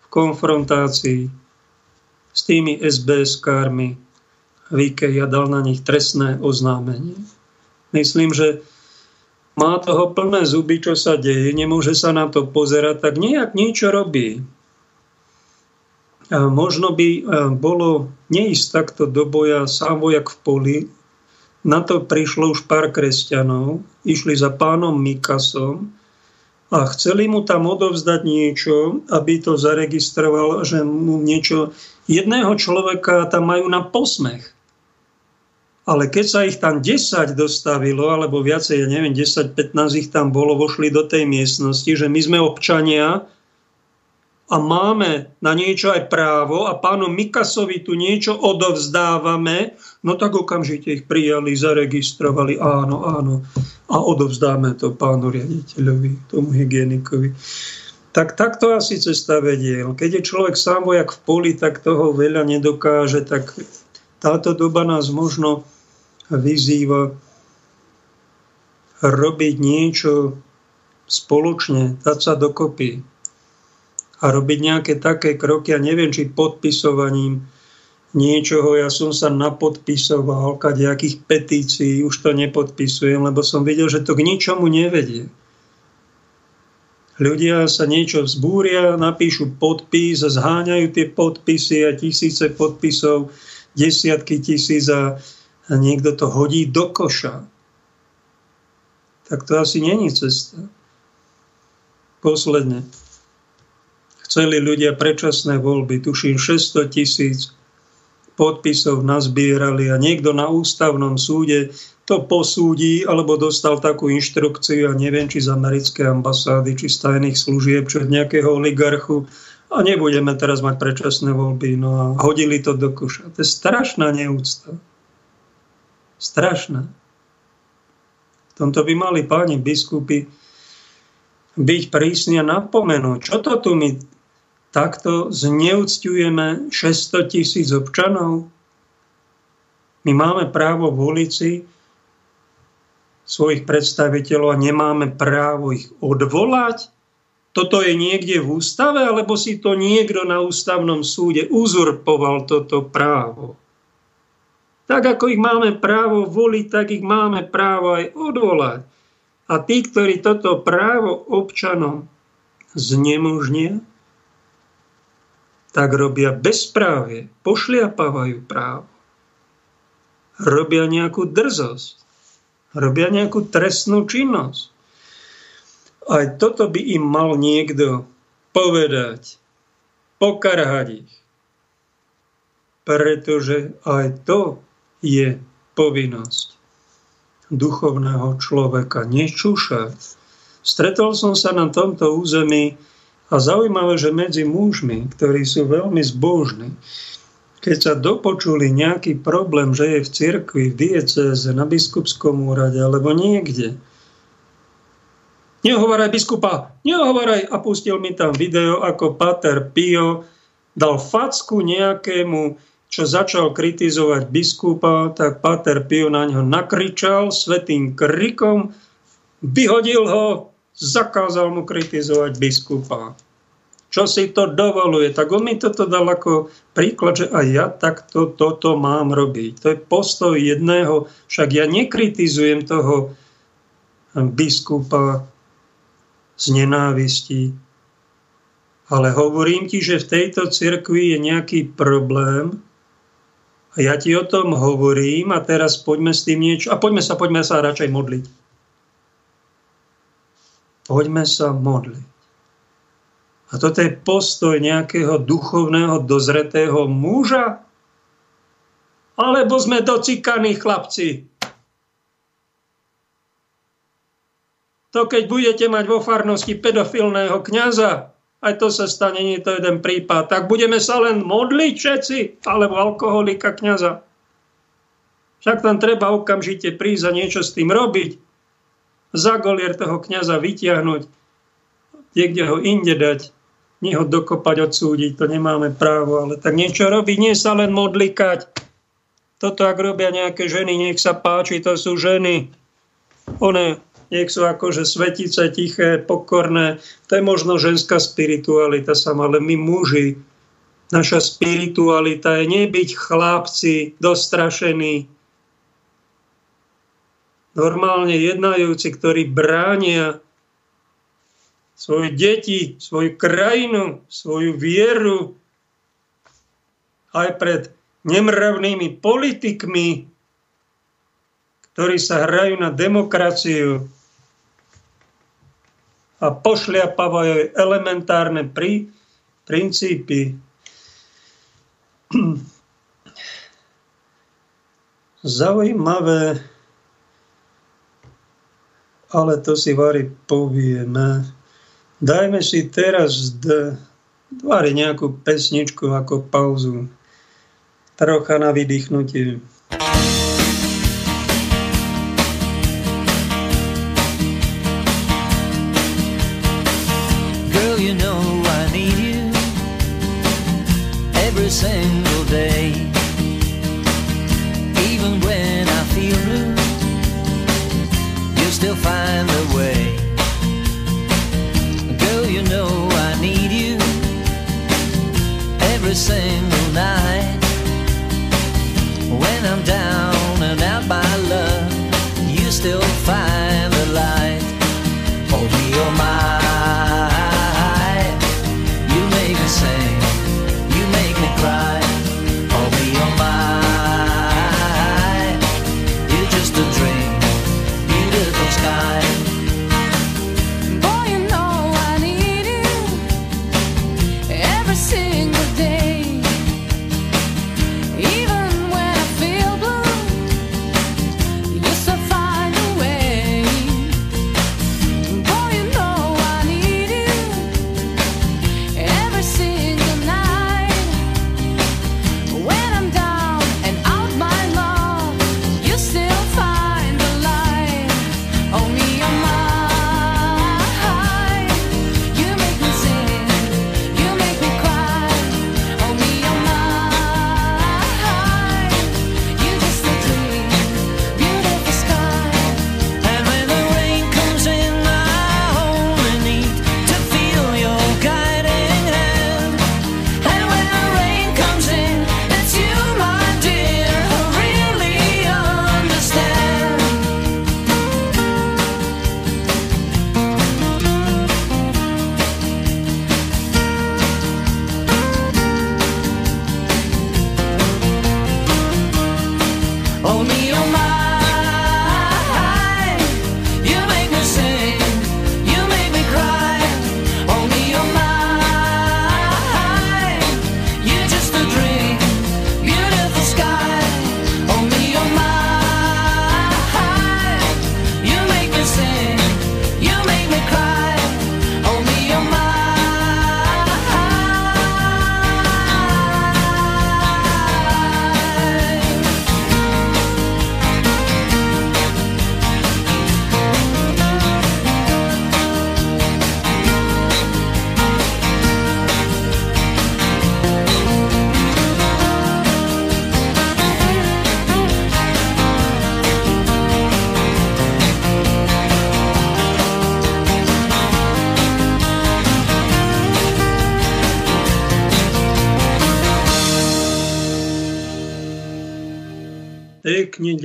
A: v konfrontácii s tými SBS-kármi Vike a dal na nich trestné oznámenie. Myslím, že má toho plné zuby, čo sa deje, nemôže sa na to pozerať, tak nejak niečo robí. A možno by e, bolo neísť takto do boja sám vojak v poli. Na to prišlo už pár kresťanov, išli za pánom Mikasom a chceli mu tam odovzdať niečo, aby to zaregistroval, že mu niečo... Jedného človeka tam majú na posmech. Ale keď sa ich tam 10 dostavilo, alebo viacej, ja neviem, 10-15 ich tam bolo, vošli do tej miestnosti, že my sme občania a máme na niečo aj právo a pánom Mikasovi tu niečo odovzdávame, no tak okamžite ich prijali, zaregistrovali, áno, áno, a odovzdáme to pánu riaditeľovi, tomu hygienikovi. Tak takto asi cesta vedie. Keď je človek sám vojak v poli, tak toho veľa nedokáže, tak táto doba nás možno vyzýva robiť niečo spoločne, dať sa dokopy a robiť nejaké také kroky. Ja neviem, či podpisovaním niečoho, ja som sa napodpisoval, nejakých petícií, už to nepodpisujem, lebo som videl, že to k ničomu nevedie. Ľudia sa niečo vzbúria, napíšu podpis zháňajú tie podpisy a tisíce podpisov, desiatky tisíc a a niekto to hodí do koša, tak to asi není cesta. Posledne. Chceli ľudia predčasné voľby, tuším 600 tisíc podpisov nazbierali a niekto na ústavnom súde to posúdi alebo dostal takú inštrukciu, a neviem, či z americkej ambasády, či z tajných služieb, či od nejakého oligarchu, a nebudeme teraz mať predčasné voľby. No a hodili to do koša. To je strašná neúcta. Strašné. V tomto by mali páni biskupy byť prísni a napomenúť, čo to tu my takto zneúctujeme 600 tisíc občanov. My máme právo v ulici svojich predstaviteľov a nemáme právo ich odvolať? Toto je niekde v ústave, alebo si to niekto na ústavnom súde uzurpoval toto právo? Tak ako ich máme právo voliť, tak ich máme právo aj odvolať. A tí, ktorí toto právo občanom znemožnia, tak robia bezprávie, pošliapávajú právo. Robia nejakú drzosť, robia nejakú trestnú činnosť. Aj toto by im mal niekto povedať, pokarhať ich. Pretože aj to je povinnosť duchovného človeka nečúšať. Stretol som sa na tomto území a zaujímavé, že medzi mužmi, ktorí sú veľmi zbožní, keď sa dopočuli nejaký problém, že je v cirkvi, v diecéze, na biskupskom úrade alebo niekde, nehovoraj biskupa, nehovoraj a pustil mi tam video, ako Pater Pio dal facku nejakému čo začal kritizovať biskupa, tak Pater Pio na ňo nakričal svetým krikom, vyhodil ho, zakázal mu kritizovať biskupa. Čo si to dovoluje? Tak on mi toto dal ako príklad, že aj ja takto toto mám robiť. To je postoj jedného, však ja nekritizujem toho biskupa z nenávistí, ale hovorím ti, že v tejto cirkvi je nejaký problém, ja ti o tom hovorím a teraz poďme s tým niečo. A poďme sa, poďme sa radšej modliť. Poďme sa modliť. A toto je postoj nejakého duchovného, dozretého muža? Alebo sme docikaní chlapci? To keď budete mať vo farnosti pedofilného kňaza, Aj to sa stane, nie je to jeden prípad. Tak budeme sa len modliť všetci, alebo alkoholika kniaza. Však tam treba okamžite prísť a niečo s tým robiť. Za golier toho kniaza vytiahnuť, niekde ho inde dať, nie ho dokopať, odsúdiť, to nemáme právo, ale tak niečo robiť, nie sa len modlikať. Toto, ak robia nejaké ženy, nech sa páči, to sú ženy. One nech sú akože svetice, tiché, pokorné. To je možno ženská spiritualita sama, ale my muži, naša spiritualita je nebyť chlapci dostrašení, normálne jednajúci, ktorí bránia svoje deti, svoju krajinu, svoju vieru aj pred nemravnými politikmi, ktorí sa hrajú na demokraciu, a pošliapavajú elementárne pri, princípy. Zaujímavé, ale to si Vary povieme. Dajme si teraz Vary nejakú pesničku ako pauzu. Trocha na vydýchnutie.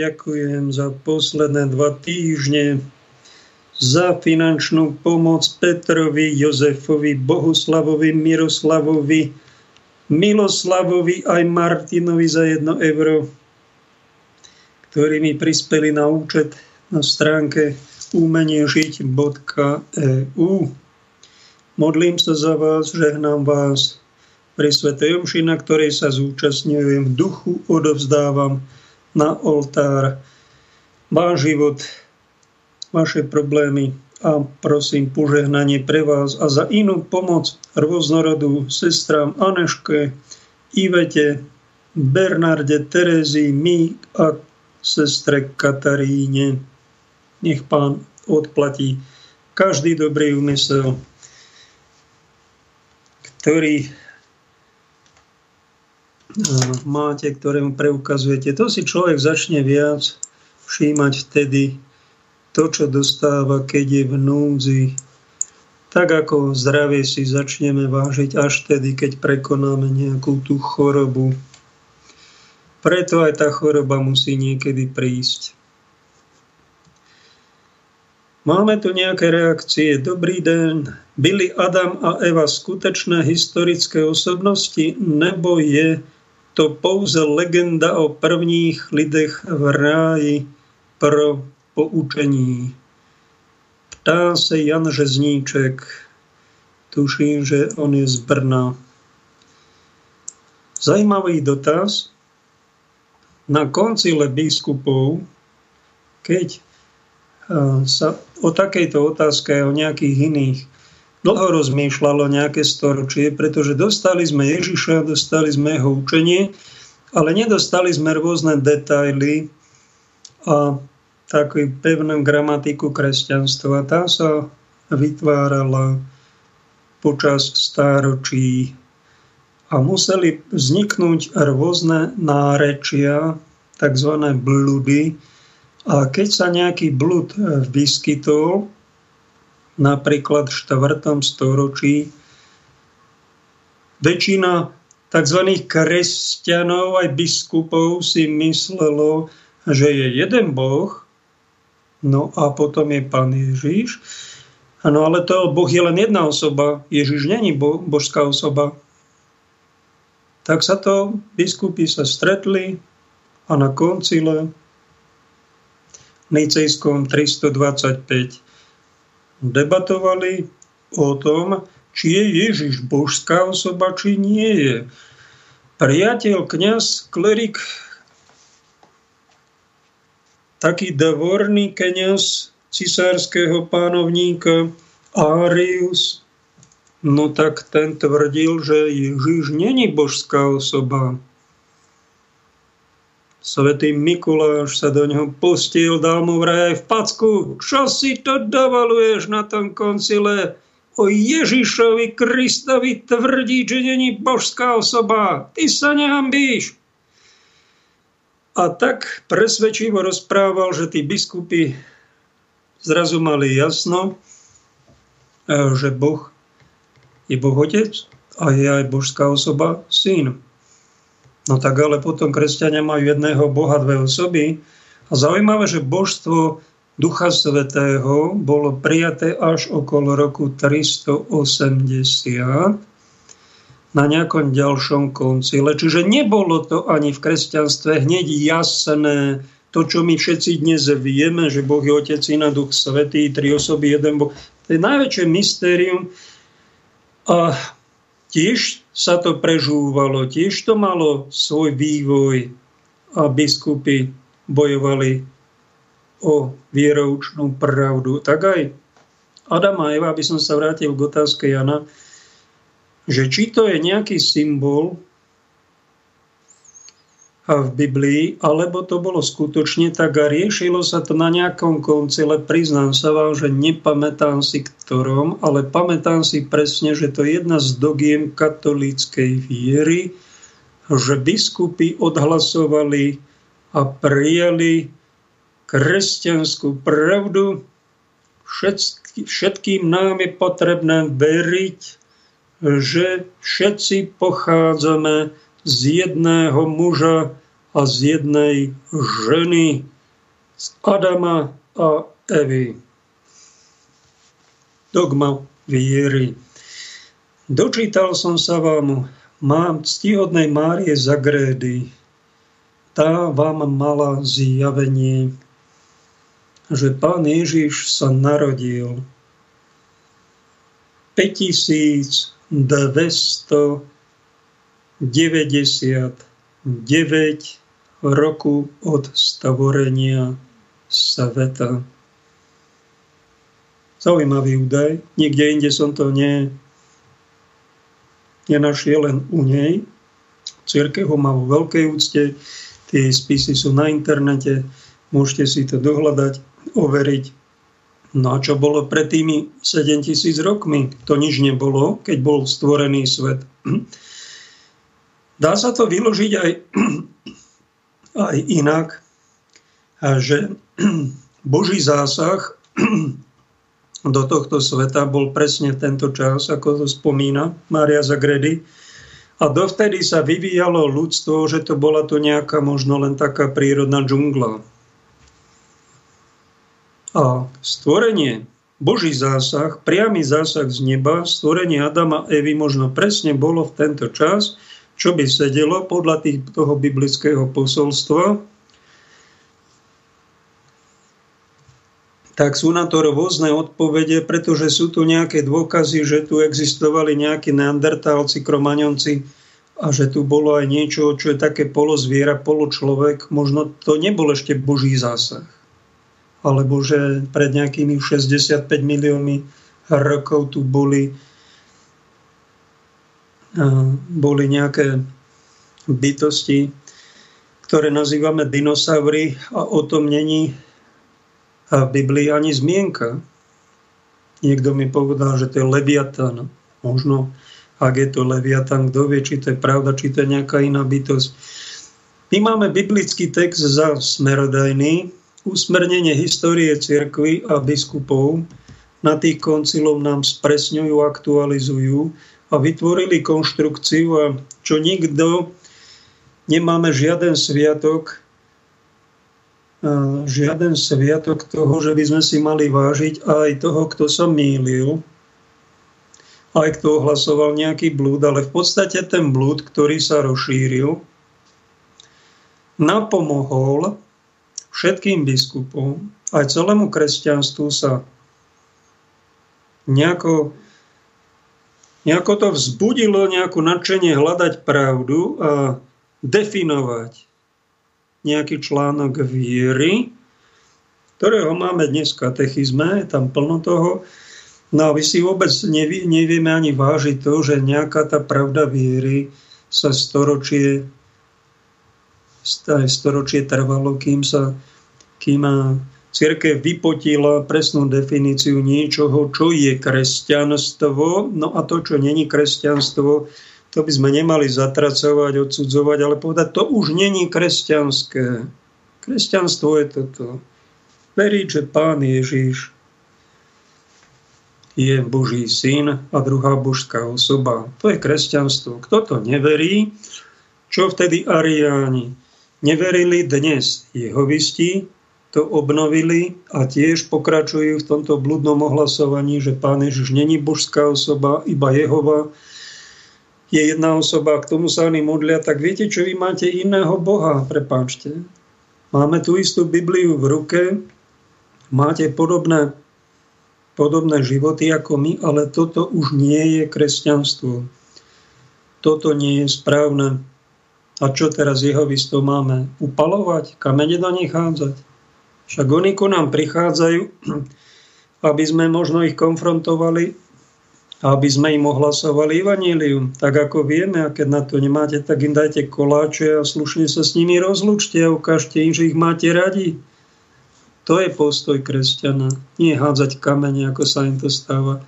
A: Ďakujem za posledné dva týždne za finančnú pomoc Petrovi, Jozefovi, Bohuslavovi, Miroslavovi, Miloslavovi aj Martinovi za 1 euro, ktorí mi prispeli na účet na stránke umeniežiť.eu. Modlím sa za vás, žehnám vás pri Svetej Omši, na ktorej sa zúčastňujem v duchu, odovzdávam na oltár váš život, vaše problémy a prosím požehnanie pre vás a za inú pomoc rôznorodú sestram Aneške, Ivete, Bernarde, Terezii, my a sestre Kataríne. Nech pán odplatí každý dobrý úmysel, ktorý máte, ktorému preukazujete. To si človek začne viac všímať vtedy to, čo dostáva, keď je v núdzi. Tak ako zdravie si začneme vážiť až vtedy, keď prekonáme nejakú tú chorobu. Preto aj tá choroba musí niekedy prísť. Máme tu nejaké reakcie. Dobrý den. Byli Adam a Eva skutečné historické osobnosti, nebo je to pouze legenda o prvních lidech v ráji pro poučení. Ptá se Jan Žezníček, tuším, že on je z Brna. Zajímavý dotaz. Na koncile biskupov, keď sa o takejto otázke a o nejakých iných dlho rozmýšľalo nejaké storočie, pretože dostali sme Ježiša, dostali sme jeho učenie, ale nedostali sme rôzne detaily a takú pevnú gramatiku kresťanstva. Tá sa vytvárala počas stáročí a museli vzniknúť rôzne nárečia, tzv. bludy. A keď sa nejaký blud vyskytol, napríklad v 4. storočí väčšina tzv. kresťanov aj biskupov si myslelo, že je jeden Boh, no a potom je Pán Ježiš. No ale to Boh je len jedna osoba, Ježiš není bo, božská osoba. Tak sa to, biskupy sa stretli a na koncile Nicejskom 325 debatovali o tom, či je Ježiš božská osoba, či nie je. Priateľ, kniaz, klerik, taký dvorný kniaz cisárskeho pánovníka Arius, no tak ten tvrdil, že Ježiš není božská osoba. Svetý Mikuláš sa do neho pustil, dal mu vraj v packu. Čo si to dovoluješ na tom koncile? O Ježišovi Kristovi tvrdí, že není božská osoba. Ty sa nehambíš. A tak presvedčivo rozprával, že tí biskupy zrazu mali jasno, e, že Boh je Boh Otec a je aj božská osoba Syn. No tak ale potom kresťania majú jedného Boha, dve osoby. A zaujímavé, že božstvo Ducha Svetého bolo prijaté až okolo roku 380 na nejakom ďalšom koncile. Čiže nebolo to ani v kresťanstve hneď jasné, to, čo my všetci dnes vieme, že Boh je Otec, Syna, Duch Svetý, tri osoby, jeden Boh. To je najväčšie mystérium. A tiež sa to prežúvalo, tiež to malo svoj vývoj a biskupy bojovali o vieroučnú pravdu. Tak aj Adam a Eva, aby som sa vrátil k otázke Jana, že či to je nejaký symbol v Biblii, alebo to bolo skutočne tak a riešilo sa to na nejakom koncile. Priznám sa vám, že nepamätám si ktorom, ale pamätám si presne, že to je jedna z dogiem katolíckej viery, že biskupy odhlasovali a prijali kresťanskú pravdu. Všetkým nám je potrebné veriť, že všetci pochádzame z jedného muža a z jednej ženy, z Adama a Evy. Dogma viery. Dočítal som sa vám, mám ctihodnej Márie Zagrédy. Tá vám mala zjavenie, že Pán Ježiš sa narodil 5200 99 roku od stvorenia sveta. Zaujímavý údaj. Nikde inde som to ne, nenašiel len u nej. Církev ho má vo veľkej úcte. Tie spisy sú na internete. Môžete si to dohľadať, overiť. No a čo bolo pred tými 7000 rokmi? To nič nebolo, keď bol stvorený svet. Dá sa to vyložiť aj, aj inak, že Boží zásah do tohto sveta bol presne tento čas, ako to spomína Mária Zagredy. A dovtedy sa vyvíjalo ľudstvo, že to bola to nejaká možno len taká prírodná džungla. A stvorenie, Boží zásah, priamy zásah z neba, stvorenie Adama a Evy možno presne bolo v tento čas, čo by sedelo podľa tých, toho biblického posolstva, tak sú na to rôzne odpovede, pretože sú tu nejaké dôkazy, že tu existovali nejakí neandertálci, kromaňonci a že tu bolo aj niečo, čo je také polozviera, poločlovek. Možno to nebol ešte Boží zásah. Alebo že pred nejakými 65 miliónmi rokov tu boli, boli nejaké bytosti, ktoré nazývame dinosaury a o tom není v Biblii ani zmienka. Niekto mi povedal, že to je Leviatan. Možno, ak je to Leviatan, kto vie, či to je pravda, či to je nejaká iná bytosť. My máme biblický text za smerodajný, usmernenie histórie cirkvy a biskupov na tých koncilov nám spresňujú, aktualizujú a vytvorili konštrukciu a čo nikto, nemáme žiaden sviatok, žiaden sviatok toho, že by sme si mali vážiť aj toho, kto sa mýlil, aj kto ohlasoval nejaký blúd, ale v podstate ten blúd, ktorý sa rozšíril, napomohol všetkým biskupom, aj celému kresťanstvu sa nejako, nejako to vzbudilo, nejakú nadšenie hľadať pravdu a definovať nejaký článok viery, ktorého máme dnes v katechizme, je tam plno toho. No a my si vôbec nevie, nevieme ani vážiť to, že nejaká tá pravda viery sa storočie, storočie trvalo, kým sa kým církev vypotila presnú definíciu niečoho, čo je kresťanstvo. No a to, čo není kresťanstvo, to by sme nemali zatracovať, odsudzovať, ale povedať, to už není kresťanské. Kresťanstvo je toto. Veriť, že Pán Ježiš je Boží syn a druhá božská osoba. To je kresťanstvo. Kto to neverí, čo vtedy Ariáni neverili dnes jehovisti, to obnovili a tiež pokračujú v tomto bludnom ohlasovaní, že Pán Ježiš není božská osoba, iba Jehova, je jedna osoba, k tomu sa oni modlia, tak viete, čo vy máte iného Boha, prepáčte. Máme tú istú Bibliu v ruke, máte podobné, podobné životy ako my, ale toto už nie je kresťanstvo. Toto nie je správne. A čo teraz jeho vysto máme? Upalovať? Kamene do nich hádzať? Však oni ku nám prichádzajú, aby sme možno ich konfrontovali aby sme im ohlasovali evanílium. Tak ako vieme, a keď na to nemáte, tak im dajte koláče a slušne sa s nimi rozlúčte a ukážte im, že ich máte radi. To je postoj kresťana. Nie hádzať kamene, ako sa im to stáva.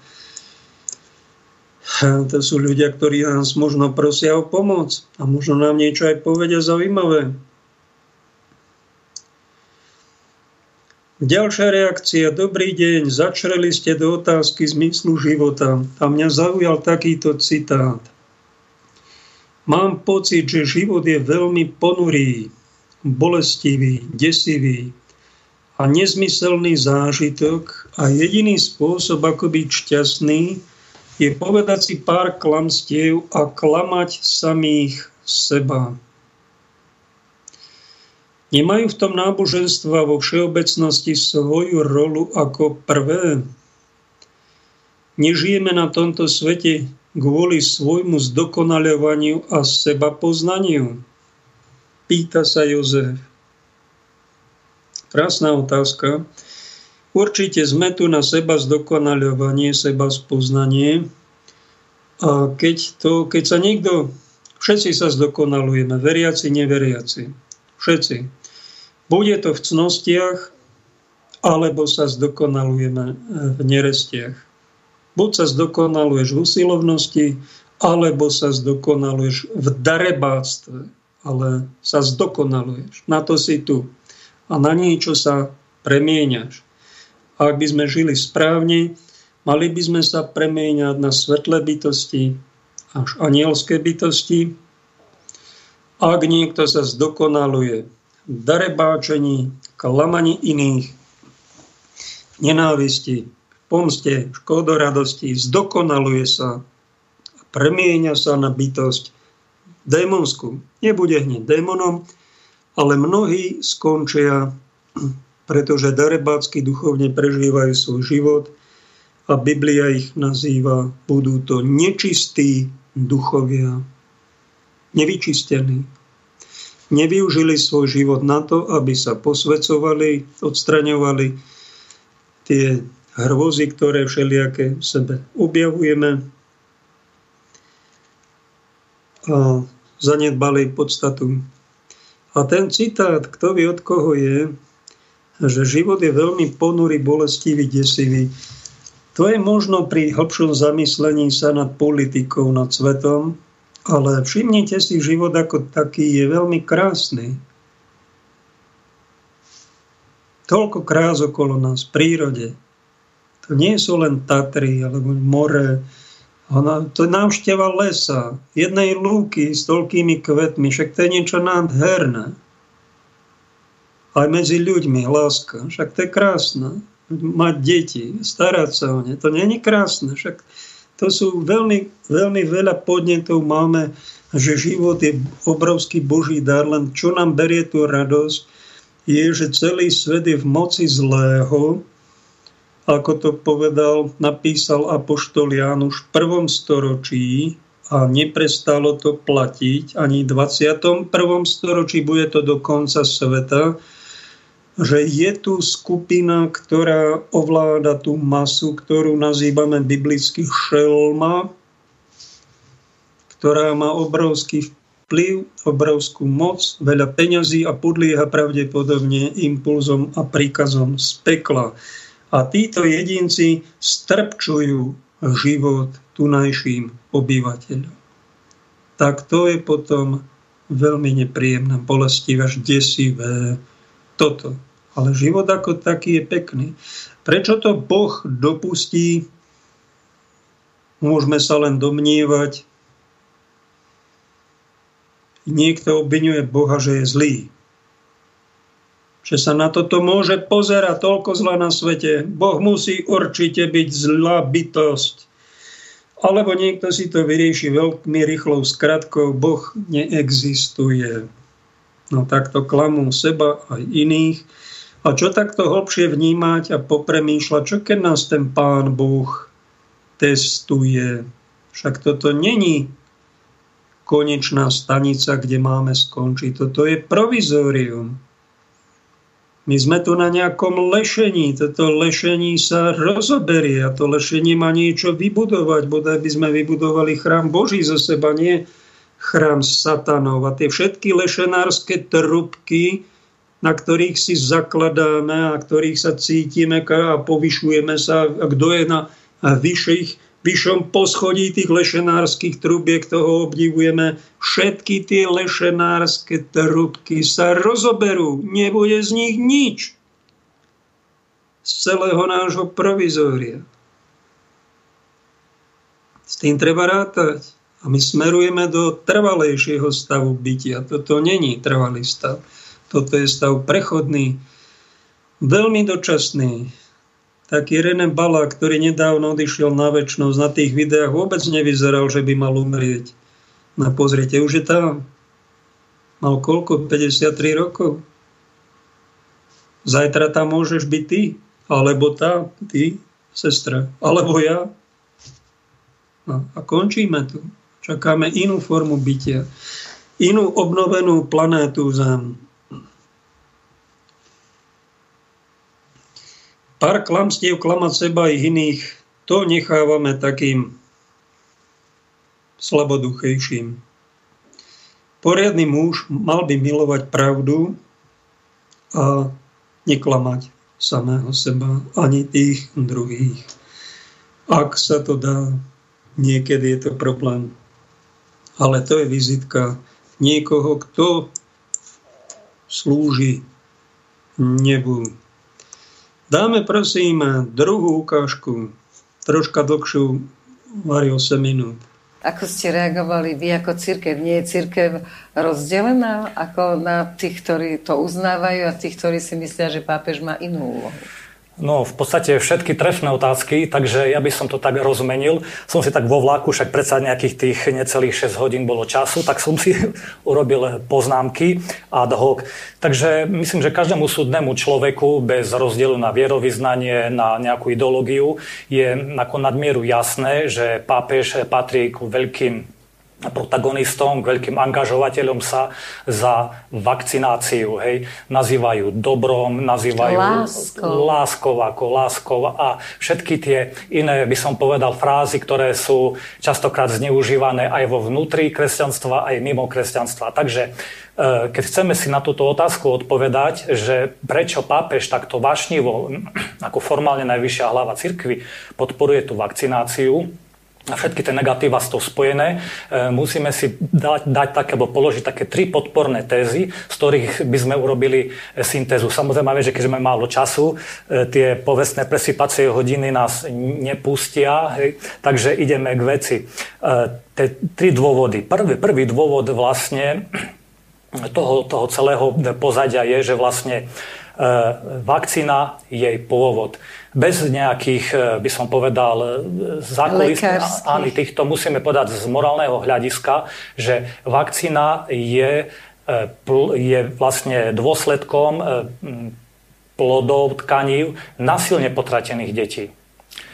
A: To sú ľudia, ktorí nás možno prosia o pomoc a možno nám niečo aj povedia zaujímavé. Ďalšia reakcia. Dobrý deň, začreli ste do otázky zmyslu života a mňa zaujal takýto citát. Mám pocit, že život je veľmi ponurý, bolestivý, desivý a nezmyselný zážitok a jediný spôsob, ako byť šťastný, je povedať si pár klamstiev a klamať samých seba. Nemajú v tom náboženstva vo všeobecnosti svoju rolu ako prvé? Nežijeme na tomto svete kvôli svojmu zdokonaľovaniu a seba poznaniu? Pýta sa Jozef. Krásna otázka. Určite sme tu na seba zdokonaľovanie, seba spoznanie. A keď, to, keď sa niekto, všetci sa zdokonalujeme, veriaci, neveriaci, všetci. Bude to v cnostiach, alebo sa zdokonalujeme v nerestiach. Buď sa zdokonaluješ v usilovnosti, alebo sa zdokonaluješ v darebáctve, ale sa zdokonaluješ. Na to si tu. A na niečo sa premieňaš. A ak by sme žili správne, mali by sme sa premieňať na svetlé bytosti, až anielské bytosti. Ak niekto sa zdokonaluje darebáčení, klamaní iných, nenávisti, pomste, škodoradosti, zdokonaluje sa a premieňa sa na bytosť démonskú. Nebude hneď démonom, ale mnohí skončia pretože darebácky duchovne prežívajú svoj život a Biblia ich nazýva, budú to nečistí duchovia, nevyčistení. Nevyužili svoj život na to, aby sa posvecovali, odstraňovali tie hrôzy, ktoré všelijaké v sebe objavujeme a zanedbali podstatu. A ten citát, kto vie od koho je, že život je veľmi ponurý, bolestivý, desivý. To je možno pri hlbšom zamyslení sa nad politikou, nad svetom, ale všimnite si, život ako taký je veľmi krásny. Toľko krás okolo nás, v prírode. To nie sú len Tatry alebo more, to je návšteva lesa, jednej lúky s toľkými kvetmi, však to je niečo nádherné aj medzi ľuďmi, láska. Však to je krásne. Mať deti, starať sa o ne. To není krásne. Však to sú veľmi, veľmi veľa podnetov máme, že život je obrovský Boží dar, len čo nám berie tú radosť, je, že celý svet je v moci zlého, ako to povedal, napísal Apoštol Jánuš v prvom storočí a neprestalo to platiť ani v 21. storočí, bude to do konca sveta, že je tu skupina, ktorá ovláda tú masu, ktorú nazývame biblicky šelma, ktorá má obrovský vplyv, obrovskú moc, veľa peňazí a podlieha pravdepodobne impulzom a príkazom z pekla. A títo jedinci strpčujú život tunajším obyvateľom. Tak to je potom veľmi nepríjemné, bolestivé, až desivé, toto. Ale život ako taký je pekný. Prečo to Boh dopustí? Môžeme sa len domnievať. Niekto obvinuje Boha, že je zlý. Že sa na toto môže pozerať toľko zla na svete. Boh musí určite byť zlá bytosť. Alebo niekto si to vyrieši veľmi rýchlou skratkou. Boh neexistuje. No takto klamú seba aj iných. A čo takto hlbšie vnímať a popremýšľať, čo keď nás ten Pán Boh testuje. Však toto není konečná stanica, kde máme skončiť. Toto je provizórium. My sme tu na nejakom lešení. Toto lešení sa rozoberie a to lešenie má niečo vybudovať. Bodaj by sme vybudovali chrám Boží zo seba, nie chrám satanov. A tie všetky lešenárske trubky, na ktorých si zakladáme a ktorých sa cítime a povyšujeme sa, a kto je na vyšších, vyššom poschodí tých lešenárskych trubiek, toho obdivujeme. Všetky tie lešenárske trubky sa rozoberú. Nebude z nich nič. Z celého nášho provizória. S tým treba rátať. A my smerujeme do trvalejšieho stavu bytia. Toto není trvalý stav. Toto je stav prechodný, veľmi dočasný. Taký René Bala, ktorý nedávno odišiel na väčšnosť, na tých videách vôbec nevyzeral, že by mal umrieť. No pozrite, už je tam. Mal koľko? 53 rokov. Zajtra tam môžeš byť ty, alebo tá, ty, sestra, alebo ja. No, a končíme tu. Čakáme inú formu bytia, inú obnovenú planétu Zem. pár klamstiev, klamať seba i iných, to nechávame takým slaboduchejším. Poriadny muž mal by milovať pravdu a neklamať samého seba ani tých druhých. Ak sa to dá, niekedy je to problém. Ale to je vizitka niekoho, kto slúži nebu. Dáme prosím druhú ukážku, troška dlhšiu, Mari 8 minút.
G: Ako ste reagovali vy ako církev? Nie je církev rozdelená ako na tých, ktorí to uznávajú a tých, ktorí si myslia, že pápež má inú úlohu?
H: No, v podstate všetky trefné otázky, takže ja by som to tak rozmenil. Som si tak vo vlaku, však predsa nejakých tých necelých 6 hodín bolo času, tak som si urobil poznámky ad hoc. Takže myslím, že každému súdnemu človeku bez rozdielu na vierovýznanie, na nejakú ideológiu je ako nadmieru jasné, že pápež patrí k veľkým protagonistom, veľkým angažovateľom sa za vakcináciu. Hej. Nazývajú dobrom, nazývajú
G: láskou.
H: láskou ako láskou a všetky tie iné, by som povedal, frázy, ktoré sú častokrát zneužívané aj vo vnútri kresťanstva, aj mimo kresťanstva. Takže e, keď chceme si na túto otázku odpovedať, že prečo pápež takto vášnivo, ako formálne najvyššia hlava cirkvi, podporuje tú vakcináciu, a všetky tie negatíva s tou spojené, e, musíme si dať, dať také, alebo položiť také tri podporné tézy, z ktorých by sme urobili e, syntézu. Samozrejme, že keď sme málo času, e, tie povestné presypacie hodiny nás nepustia, hej, takže ideme k veci. Tie tri dôvody. Prvý, prvý dôvod vlastne toho, toho celého pozadia je, že vlastne vakcína, jej pôvod bez nejakých, e, by som povedal, e, zákulisných, týchto musíme povedať z morálneho hľadiska, že vakcína je, e, je vlastne dôsledkom plodov, tkaní nasilne potratených detí.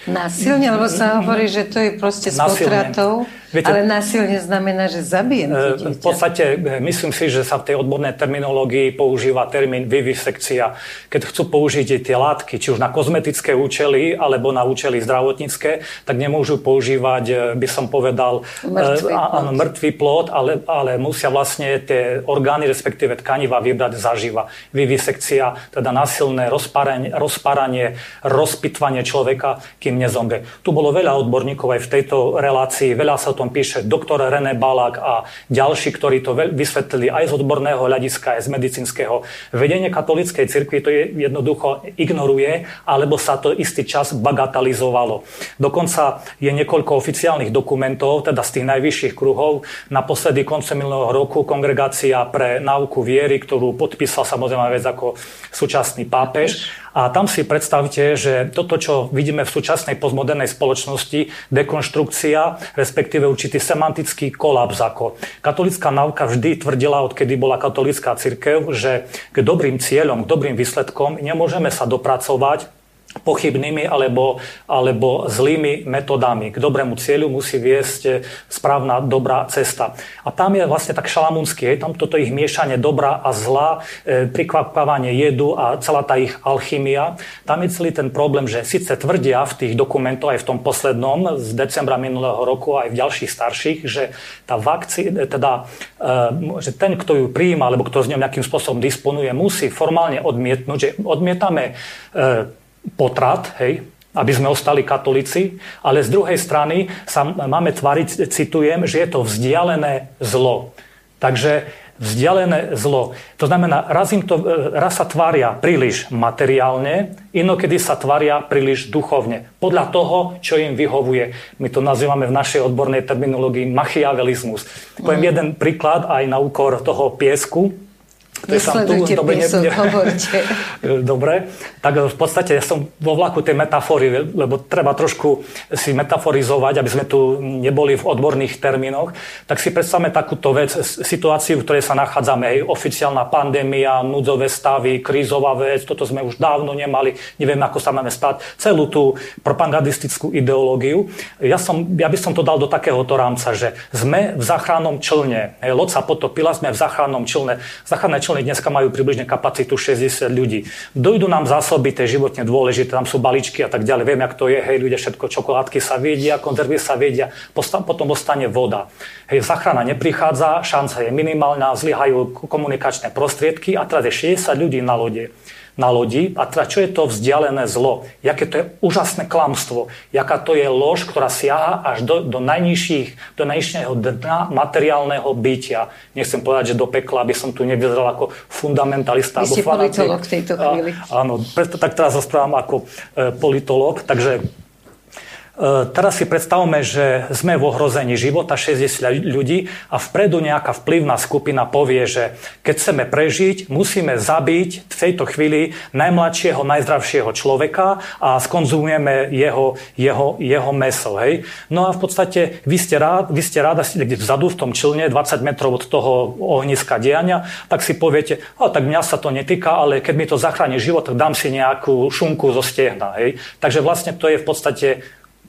G: Násilne, lebo sa hovorí, že to je proste s potratou. Viete, ale násilne znamená, že zabijem
H: dieťa. V podstate myslím si, že sa v tej odbornej terminológii používa termín vivisekcia. Keď chcú použiť tie látky, či už na kozmetické účely, alebo na účely zdravotnícke, tak nemôžu používať, by som povedal, mŕtvý plod, áno, mŕtvý plod ale, ale musia vlastne tie orgány, respektíve tkaniva vybrať zaživa. Vivisekcia, teda násilné rozparanie, rozparanie rozpitvanie človeka, kým nezombe. Tu bolo veľa odborníkov aj v tejto relácii, veľa sa tom píše doktor René Balák a ďalší, ktorí to vysvetlili aj z odborného hľadiska, aj z medicínskeho. Vedenie katolíckej cirkvi to je jednoducho ignoruje, alebo sa to istý čas bagatelizovalo. Dokonca je niekoľko oficiálnych dokumentov, teda z tých najvyšších kruhov. Naposledy koncem minulého roku kongregácia pre náuku viery, ktorú podpísal samozrejme vec ako súčasný pápež, a tam si predstavte, že toto, čo vidíme v súčasnej postmodernej spoločnosti, dekonštrukcia, respektíve určitý semantický kolaps. Ako katolická náuka vždy tvrdila, odkedy bola katolická cirkev, že k dobrým cieľom, k dobrým výsledkom nemôžeme sa dopracovať pochybnými alebo, alebo zlými metodami. K dobrému cieľu musí viesť e, správna dobrá cesta. A tam je vlastne tak šalamúnsky, je tam toto ich miešanie dobra a zla, e, prikvapkávanie jedu a celá tá ich alchymia. Tam je celý ten problém, že síce tvrdia v tých dokumentoch, aj v tom poslednom z decembra minulého roku, aj v ďalších starších, že tá vakcí, e, teda, e, že ten, kto ju prijíma, alebo kto s ňou nejakým spôsobom disponuje, musí formálne odmietnúť, že odmietame e, potrat, hej, aby sme ostali katolíci, ale z druhej strany sa máme tvariť, citujem, že je to vzdialené zlo. Takže vzdialené zlo. To znamená, raz, im to, raz sa tvária príliš materiálne, inokedy sa tvária príliš duchovne. Podľa toho, čo im vyhovuje. My to nazývame v našej odbornej terminológii machiavelizmus. Poviem mm. jeden príklad aj na úkor toho piesku
G: Nesledujte dobre, piesok, ne, hovorte.
H: Dobre, tak v podstate ja som vo vlaku tej metafory, lebo treba trošku si metaforizovať, aby sme tu neboli v odborných termínoch, tak si predstavme takúto vec, situáciu, v ktorej sa nachádzame, hej, oficiálna pandémia, núdzové stavy, krízová vec, toto sme už dávno nemali, neviem, ako sa máme spať, celú tú propagandistickú ideológiu. Ja, som, ja by som to dal do takéhoto rámca, že sme v záchrannom člne, hej, loď sa potopila, sme v záchrannom člne. Záchranné člny dneska majú približne kapacitu 60 ľudí. Dojdu nám zásoby, tie životne dôležité, tam sú baličky a tak ďalej. Viem, jak to je, hej, ľudia všetko, čokoládky sa vedia, konzervy sa vedia, potom ostane voda. Hej, zachrana neprichádza, šanca je minimálna, zlyhajú komunikačné prostriedky a teraz je 60 ľudí na lode na lodi. A teda čo je to vzdialené zlo? Jaké to je úžasné klamstvo? Jaká to je lož, ktorá siaha až do, do najnižších, do najnižšieho dna materiálneho bytia. Nechcem povedať, že do pekla, aby som tu nevyzeral ako fundamentalista.
G: Vy ste politolog v tejto chvíli.
H: áno, preto tak teraz rozprávam ako e, politolog. Takže teraz si predstavme, že sme v ohrození života 60 ľudí a vpredu nejaká vplyvná skupina povie, že keď chceme prežiť, musíme zabiť v tejto chvíli najmladšieho, najzdravšieho človeka a skonzumujeme jeho, jeho, jeho meso. Hej? No a v podstate vy ste, rád, vy ste rád asi vzadu v tom člne, 20 metrov od toho ohniska diania, tak si poviete, a tak mňa sa to netýka, ale keď mi to zachráni život, tak dám si nejakú šunku zo stehna. Hej? Takže vlastne to je v podstate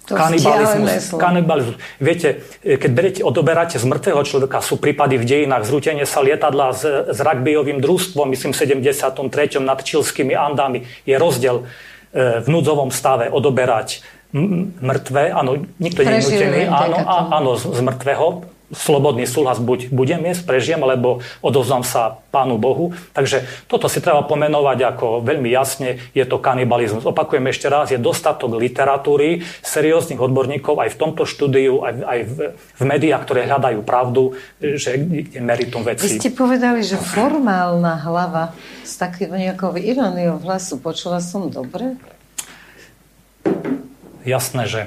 G: to
H: kanibalizmus, kanibalizmus. Viete, keď berete, odoberáte z mŕtvého človeka, sú prípady v dejinách, zrútenie sa lietadla s, s rugbyovým družstvom, myslím 73. nad Čilskými Andami, je rozdiel e, v núdzovom stave odoberať mŕtve, áno, nikto nie je nutený, áno, áno, z, z mŕtvého, slobodný súhlas buď budem jesť, prežijem, alebo odovzdám sa Pánu Bohu. Takže toto si treba pomenovať ako veľmi jasne, je to kanibalizmus. Opakujem ešte raz, je dostatok literatúry, serióznych odborníkov aj v tomto štúdiu, aj, aj v, v médiách, ktoré hľadajú pravdu, že je meritum veci.
G: Vy ste povedali, že formálna hlava s takým nejakou iróniou hlasu, počula som dobre?
H: Jasné, že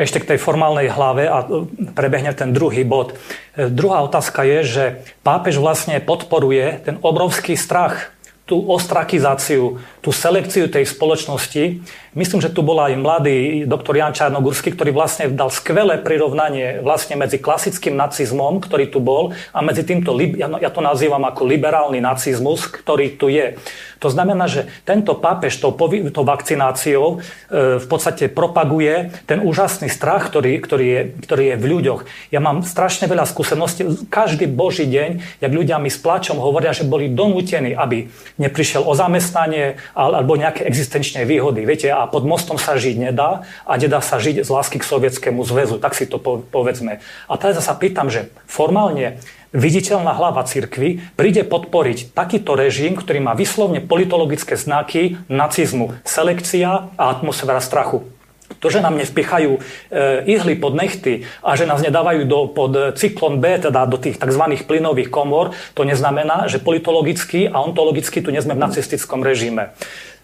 H: ešte k tej formálnej hlave a e, prebehne ten druhý bod. E, druhá otázka je, že pápež vlastne podporuje ten obrovský strach, tú ostrakizáciu, tú selekciu tej spoločnosti. Myslím, že tu bol aj mladý doktor Jan Čarnogurský, ktorý vlastne dal skvelé prirovnanie vlastne medzi klasickým nacizmom, ktorý tu bol, a medzi týmto, ja to nazývam ako liberálny nacizmus, ktorý tu je. To znamená, že tento pápež tou, tou vakcináciou e, v podstate propaguje ten úžasný strach, ktorý, ktorý, je, ktorý je v ľuďoch. Ja mám strašne veľa skúseností. Každý boží deň, jak ľudia mi s plačom hovoria, že boli donútení, aby neprišiel o zamestnanie alebo nejaké existenčné výhody. Viete, a pod mostom sa žiť nedá a nedá sa žiť z lásky k Sovietskému zväzu. Tak si to povedzme. A teraz sa pýtam, že formálne viditeľná hlava cirkvy príde podporiť takýto režim, ktorý má vyslovne politologické znaky nacizmu, selekcia a atmosféra strachu. To, že nám nevpichajú e, ihly pod nechty a že nás nedávajú do, pod cyklon B, teda do tých tzv. plynových komor, to neznamená, že politologicky a ontologicky tu nie sme v nacistickom režime.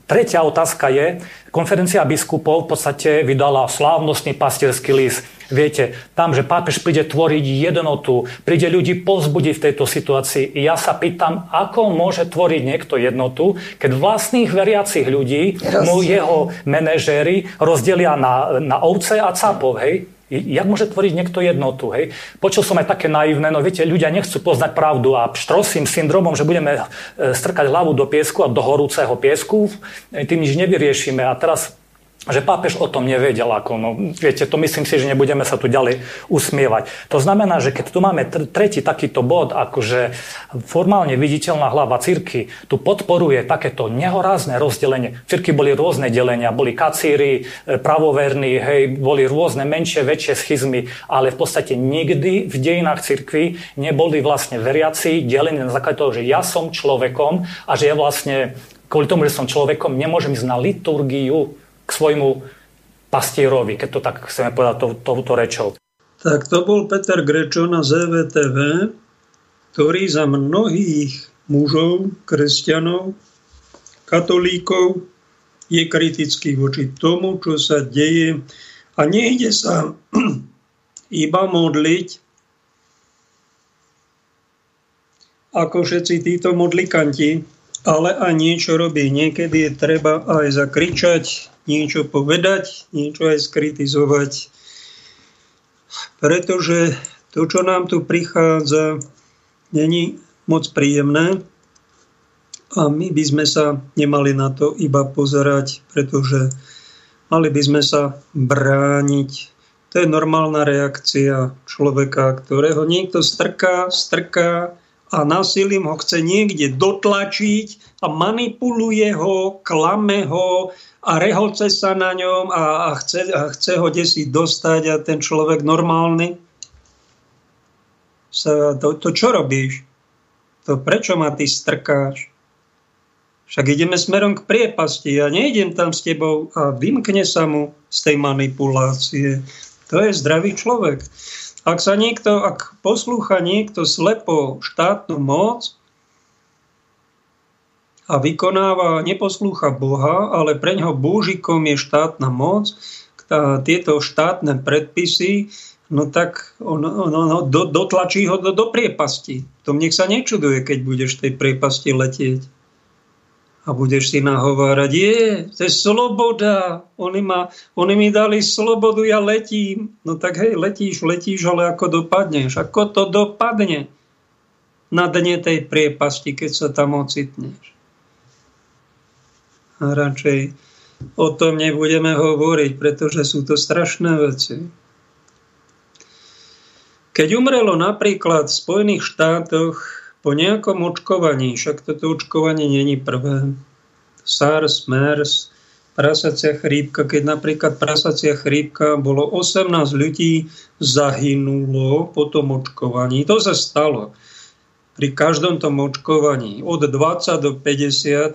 H: Tretia otázka je, konferencia biskupov v podstate vydala slávnostný pastierský list Viete, tam, že pápež príde tvoriť jednotu, príde ľudí povzbudiť v tejto situácii. Ja sa pýtam, ako môže tvoriť niekto jednotu, keď vlastných veriacich ľudí mu jeho manažéri rozdelia na, na ovce a capov, hej? Jak môže tvoriť niekto jednotu? Hej? Počul som aj také naivné, no viete, ľudia nechcú poznať pravdu a štrosím syndromom, že budeme e, strkať hlavu do piesku a do horúceho piesku, e, tým nič nevyriešime. A teraz že pápež o tom nevedel. Ako, no, viete, to myslím si, že nebudeme sa tu ďalej usmievať. To znamená, že keď tu máme tretí takýto bod, akože formálne viditeľná hlava cirky tu podporuje takéto nehorázne rozdelenie. Cirky boli rôzne delenia, boli kacíri, e, pravoverní, hej, boli rôzne menšie, väčšie schizmy, ale v podstate nikdy v dejinách cirkvi neboli vlastne veriaci delení na základe toho, že ja som človekom a že ja vlastne kvôli tomu, že som človekom, nemôžem ísť na liturgiu k svojmu pastierovi, keď to tak chceme povedať to, touto rečou.
A: Tak to bol Peter Grečo na ZVTV, ktorý za mnohých mužov, kresťanov, katolíkov je kritický voči tomu, čo sa deje a nejde sa iba modliť, ako všetci títo modlikanti, ale aj niečo robí. Niekedy je treba aj zakričať, niečo povedať, niečo aj skritizovať. Pretože to, čo nám tu prichádza, není moc príjemné a my by sme sa nemali na to iba pozerať, pretože mali by sme sa brániť. To je normálna reakcia človeka, ktorého niekto strká, strká a násilím ho chce niekde dotlačiť a manipuluje ho, klame ho a rehoce sa na ňom a, a, chce, a chce ho desi dostať a ten človek normálny sa, to, to čo robíš? To prečo ma ty strkáš? Však ideme smerom k priepasti. Ja nejdem tam s tebou a vymkne sa mu z tej manipulácie. To je zdravý človek. Ak sa niekto, ak poslúcha niekto slepo štátnu moc a vykonáva, neposlúcha Boha, ale pre ňoho búžikom je štátna moc, tieto štátne predpisy, no tak on, on, on, do, dotlačí ho do, do priepasti. To nech sa nečuduje, keď budeš tej priepasti letieť a budeš si nahovárať, je, to je sloboda, oni, ma, oni mi dali slobodu, ja letím. No tak hej, letíš, letíš, ale ako dopadneš? Ako to dopadne na dne tej priepasti, keď sa tam ocitneš? A radšej o tom nebudeme hovoriť, pretože sú to strašné veci. Keď umrelo napríklad v Spojených štátoch po nejakom očkovaní, však toto očkovanie není prvé, SARS, MERS, prasacia chrípka, keď napríklad prasacia chrípka bolo 18 ľudí zahynulo po tom očkovaní. To sa stalo. Pri každom tom očkovaní od 20 do 50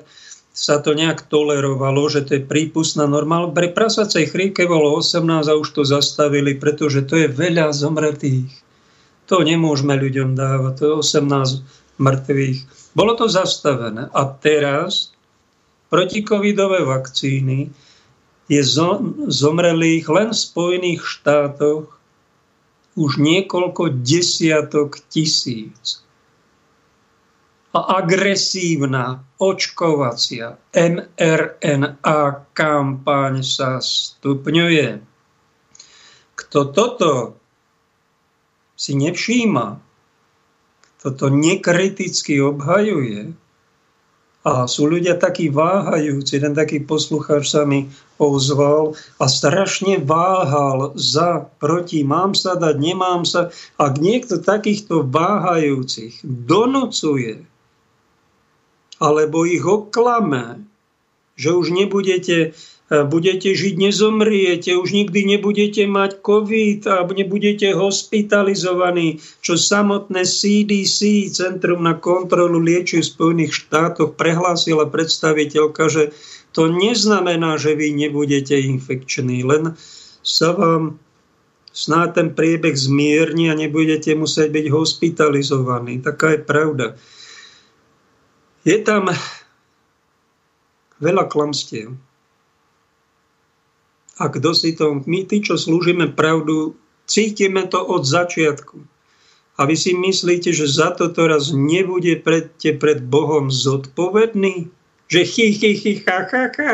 A: sa to nejak tolerovalo, že to je prípustná normál. Pri prasacej chrípke bolo 18 a už to zastavili, pretože to je veľa zomretých. To nemôžeme ľuďom dávať. To je 18 mŕtvych. Bolo to zastavené. A teraz protikovidové vakcíny je zomrelých len v Spojených štátoch už niekoľko desiatok tisíc. A agresívna očkovacia mRNA kampaň sa stupňuje. Kto toto si nevšíma, toto nekriticky obhajuje, a sú ľudia takí váhajúci. Jeden taký poslucháč sa mi ozval a strašne váhal za, proti, mám sa dať, nemám sa. Ak niekto takýchto váhajúcich donocuje alebo ich oklame, že už nebudete budete žiť, nezomriete, už nikdy nebudete mať COVID a nebudete hospitalizovaní, čo samotné CDC, Centrum na kontrolu liečiv v Spojených štátoch, prehlásila predstaviteľka, že to neznamená, že vy nebudete infekční, len sa vám snáď ten priebeh zmierni a nebudete musieť byť hospitalizovaní. Taká je pravda. Je tam veľa klamstiev. A kto si to, my tí, čo slúžime pravdu, cítime to od začiatku. A vy si myslíte, že za to teraz nebude pred, pred Bohom zodpovedný? Že chy, chy, chy, cha, cha, cha.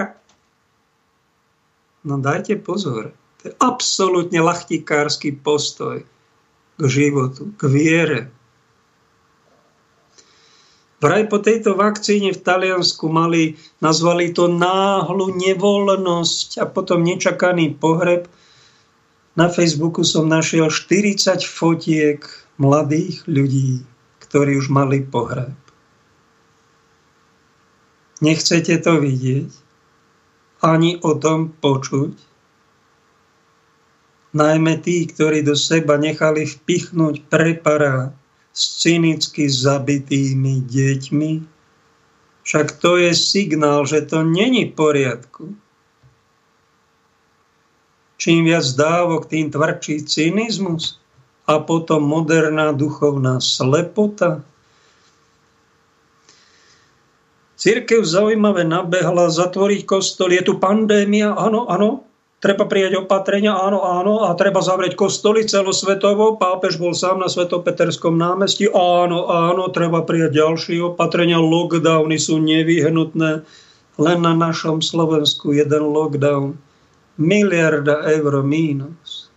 A: No dajte pozor. To je absolútne lachtikársky postoj k životu, k viere, Vraj po tejto vakcíne v Taliansku mali, nazvali to náhlu nevoľnosť a potom nečakaný pohreb. Na Facebooku som našiel 40 fotiek mladých ľudí, ktorí už mali pohreb. Nechcete to vidieť? Ani o tom počuť? Najmä tí, ktorí do seba nechali vpichnúť preparát, s cynicky zabitými deťmi. Však to je signál, že to není v poriadku. Čím viac dávok, tým tvrdší cynizmus a potom moderná duchovná slepota. Církev zaujímavé nabehla zatvoriť kostol. Je tu pandémia, áno, áno, Treba prijať opatrenia, áno, áno, a treba zavrieť kostoly celosvetovo. Pápež bol sám na Svetopeterskom námestí, áno, áno, treba prijať ďalšie opatrenia. Lockdowny sú nevyhnutné. Len na našom Slovensku jeden lockdown. Miliarda eur mínus.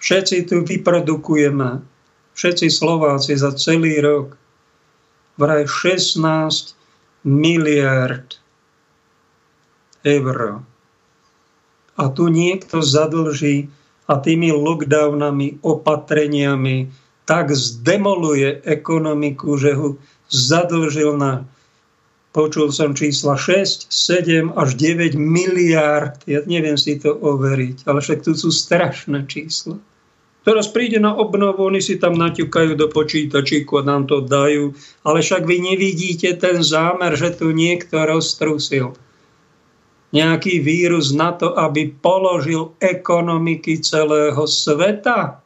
A: Všetci tu vyprodukujeme, všetci Slováci za celý rok, vraj 16 miliard eur. A tu niekto zadlží a tými lockdownami, opatreniami tak zdemoluje ekonomiku, že ho zadlžil na, počul som čísla 6, 7 až 9 miliárd. Ja neviem si to overiť, ale však tu sú strašné čísla. Teraz príde na obnovu, oni si tam naťukajú do počítačíku a nám to dajú. Ale však vy nevidíte ten zámer, že tu niekto roztrusil nejaký vírus na to, aby položil ekonomiky celého sveta.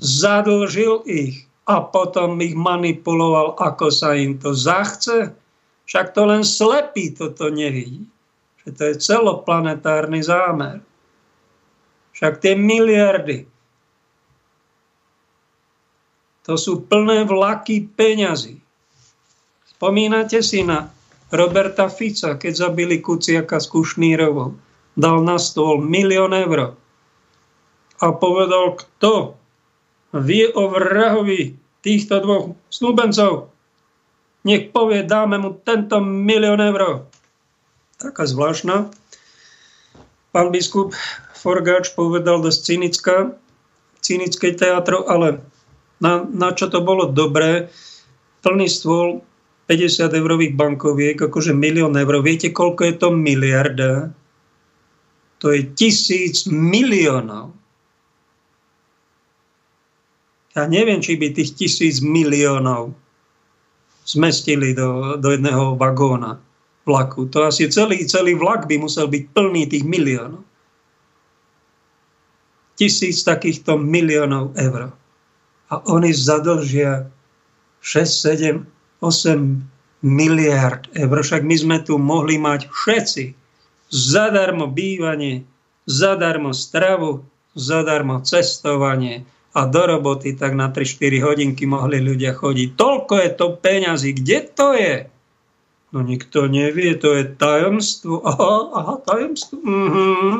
A: Zadlžil ich a potom ich manipuloval, ako sa im to zachce. Však to len slepý toto nevidí. Že to je celoplanetárny zámer. Však tie miliardy, to sú plné vlaky peňazí. Spomínate si na Roberta Fica, keď zabili Kuciaka s Kušnírovou. Dal na stôl milión eur. A povedal, kto vie o vrahovi týchto dvoch snúbencov. Nech povie, dáme mu tento milión eur. Taká zvláštna. Pán biskup Forgáč povedal dosť cynická, cynické teatro, ale na, na čo to bolo dobré, plný stôl 50 eurových bankoviek, akože milión eur. Viete, koľko je to miliarda? To je tisíc miliónov. Ja neviem, či by tých tisíc miliónov zmestili do, do jedného vagóna vlaku. To asi celý, celý vlak by musel byť plný tých miliónov tisíc takýchto miliónov eur. A oni zadlžia 6, 7, 8 miliard eur. Však my sme tu mohli mať všetci zadarmo bývanie, zadarmo stravu, zadarmo cestovanie a do roboty tak na 3-4 hodinky mohli ľudia chodiť. Toľko je to peňazí. Kde to je? No nikto nevie, to je tajomstvo. Aha, aha tajomstvo. Mm-hmm.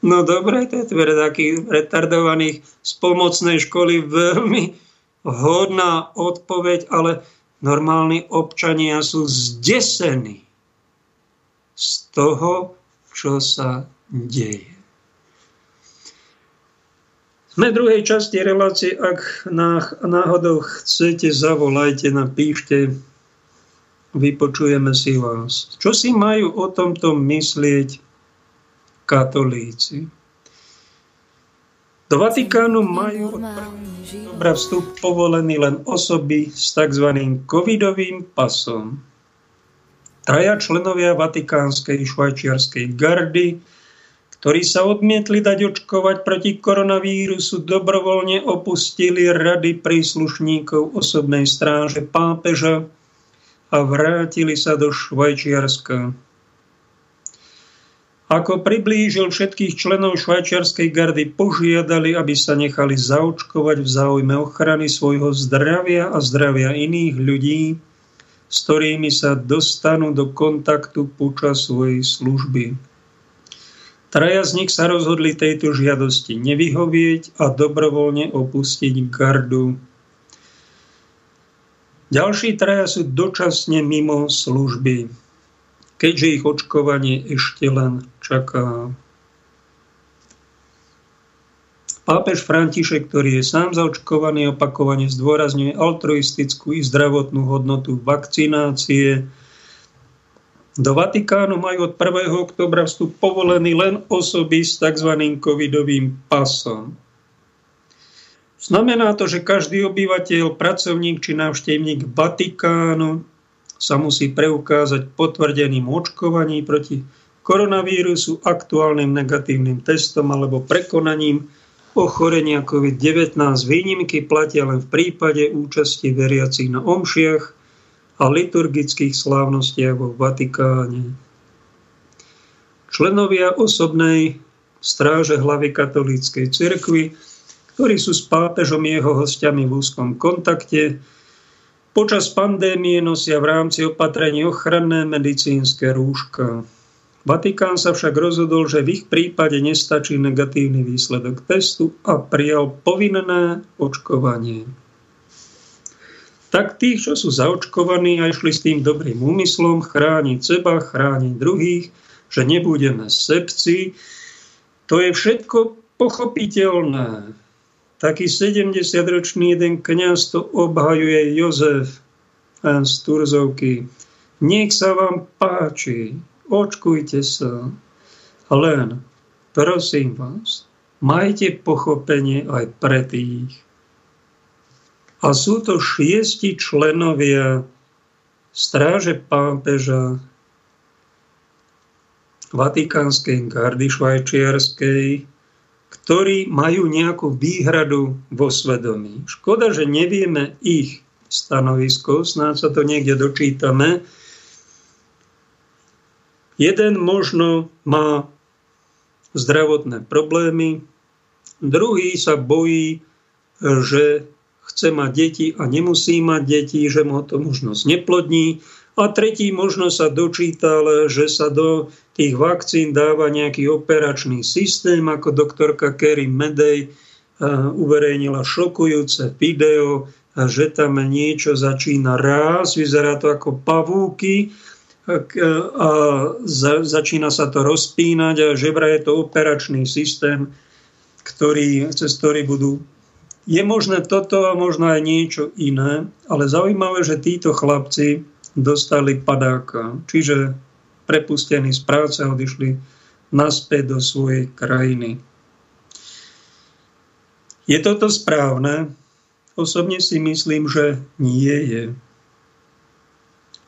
A: No dobre, to je pre takých retardovaných z pomocnej školy veľmi vhodná odpoveď, ale normálni občania sú zdesení z toho, čo sa deje. Sme v druhej časti relácie. Ak náhodou chcete, zavolajte, napíšte, vypočujeme si vás. Čo si majú o tomto myslieť katolíci. Do Vatikánu majú od oktobra vstup povolený len osoby s tzv. covidovým pasom. Traja členovia Vatikánskej švajčiarskej gardy, ktorí sa odmietli dať očkovať proti koronavírusu, dobrovoľne opustili rady príslušníkov osobnej stráže pápeža a vrátili sa do Švajčiarska. Ako priblížil všetkých členov švajčiarskej gardy, požiadali, aby sa nechali zaočkovať v záujme ochrany svojho zdravia a zdravia iných ľudí, s ktorými sa dostanú do kontaktu počas svojej služby. Traja z nich sa rozhodli tejto žiadosti nevyhovieť a dobrovoľne opustiť gardu. Ďalší traja sú dočasne mimo služby keďže ich očkovanie ešte len čaká. Pápež František, ktorý je sám zaočkovaný, opakovane zdôrazňuje altruistickú i zdravotnú hodnotu vakcinácie. Do Vatikánu majú od 1. oktobra vstup povolený len osoby s tzv. covidovým pasom. Znamená to, že každý obyvateľ, pracovník či návštevník Vatikánu sa musí preukázať potvrdeným očkovaním proti koronavírusu, aktuálnym negatívnym testom alebo prekonaním ochorenia COVID-19. Výnimky platia len v prípade účasti veriacich na omšiach a liturgických slávnostiach vo Vatikáne. Členovia osobnej stráže hlavy katolíckej cirkvi, ktorí sú s pápežom jeho hostiami v úzkom kontakte, Počas pandémie nosia v rámci opatrení ochranné medicínske rúška. Vatikán sa však rozhodol, že v ich prípade nestačí negatívny výsledok testu a prijal povinné očkovanie. Tak tých, čo sú zaočkovaní a išli s tým dobrým úmyslom chrániť seba, chrániť druhých, že nebudeme sepci, to je všetko pochopiteľné. Taký 70-ročný jeden kniaz to obhajuje Jozef z Turzovky. Nech sa vám páči, očkujte sa. Len, prosím vás, majte pochopenie aj pre tých. A sú to šiesti členovia stráže pápeža, Vatikánskej gardy švajčiarskej, ktorí majú nejakú výhradu vo svedomí. Škoda, že nevieme ich stanovisko, snáď sa to niekde dočítame. Jeden možno má zdravotné problémy, druhý sa bojí, že chce mať deti a nemusí mať deti, že mu to možno neplodní. A tretí možno sa dočítal, že sa do tých vakcín dáva nejaký operačný systém, ako doktorka Kerry Medej uverejnila šokujúce video, že tam niečo začína rás, vyzerá to ako pavúky, a začína sa to rozpínať a že je to operačný systém, ktorý, cez ktorý budú. Je možné toto a možno aj niečo iné, ale zaujímavé, že títo chlapci dostali padáka, čiže prepustení z práce a odišli naspäť do svojej krajiny. Je toto správne? Osobne si myslím, že nie je.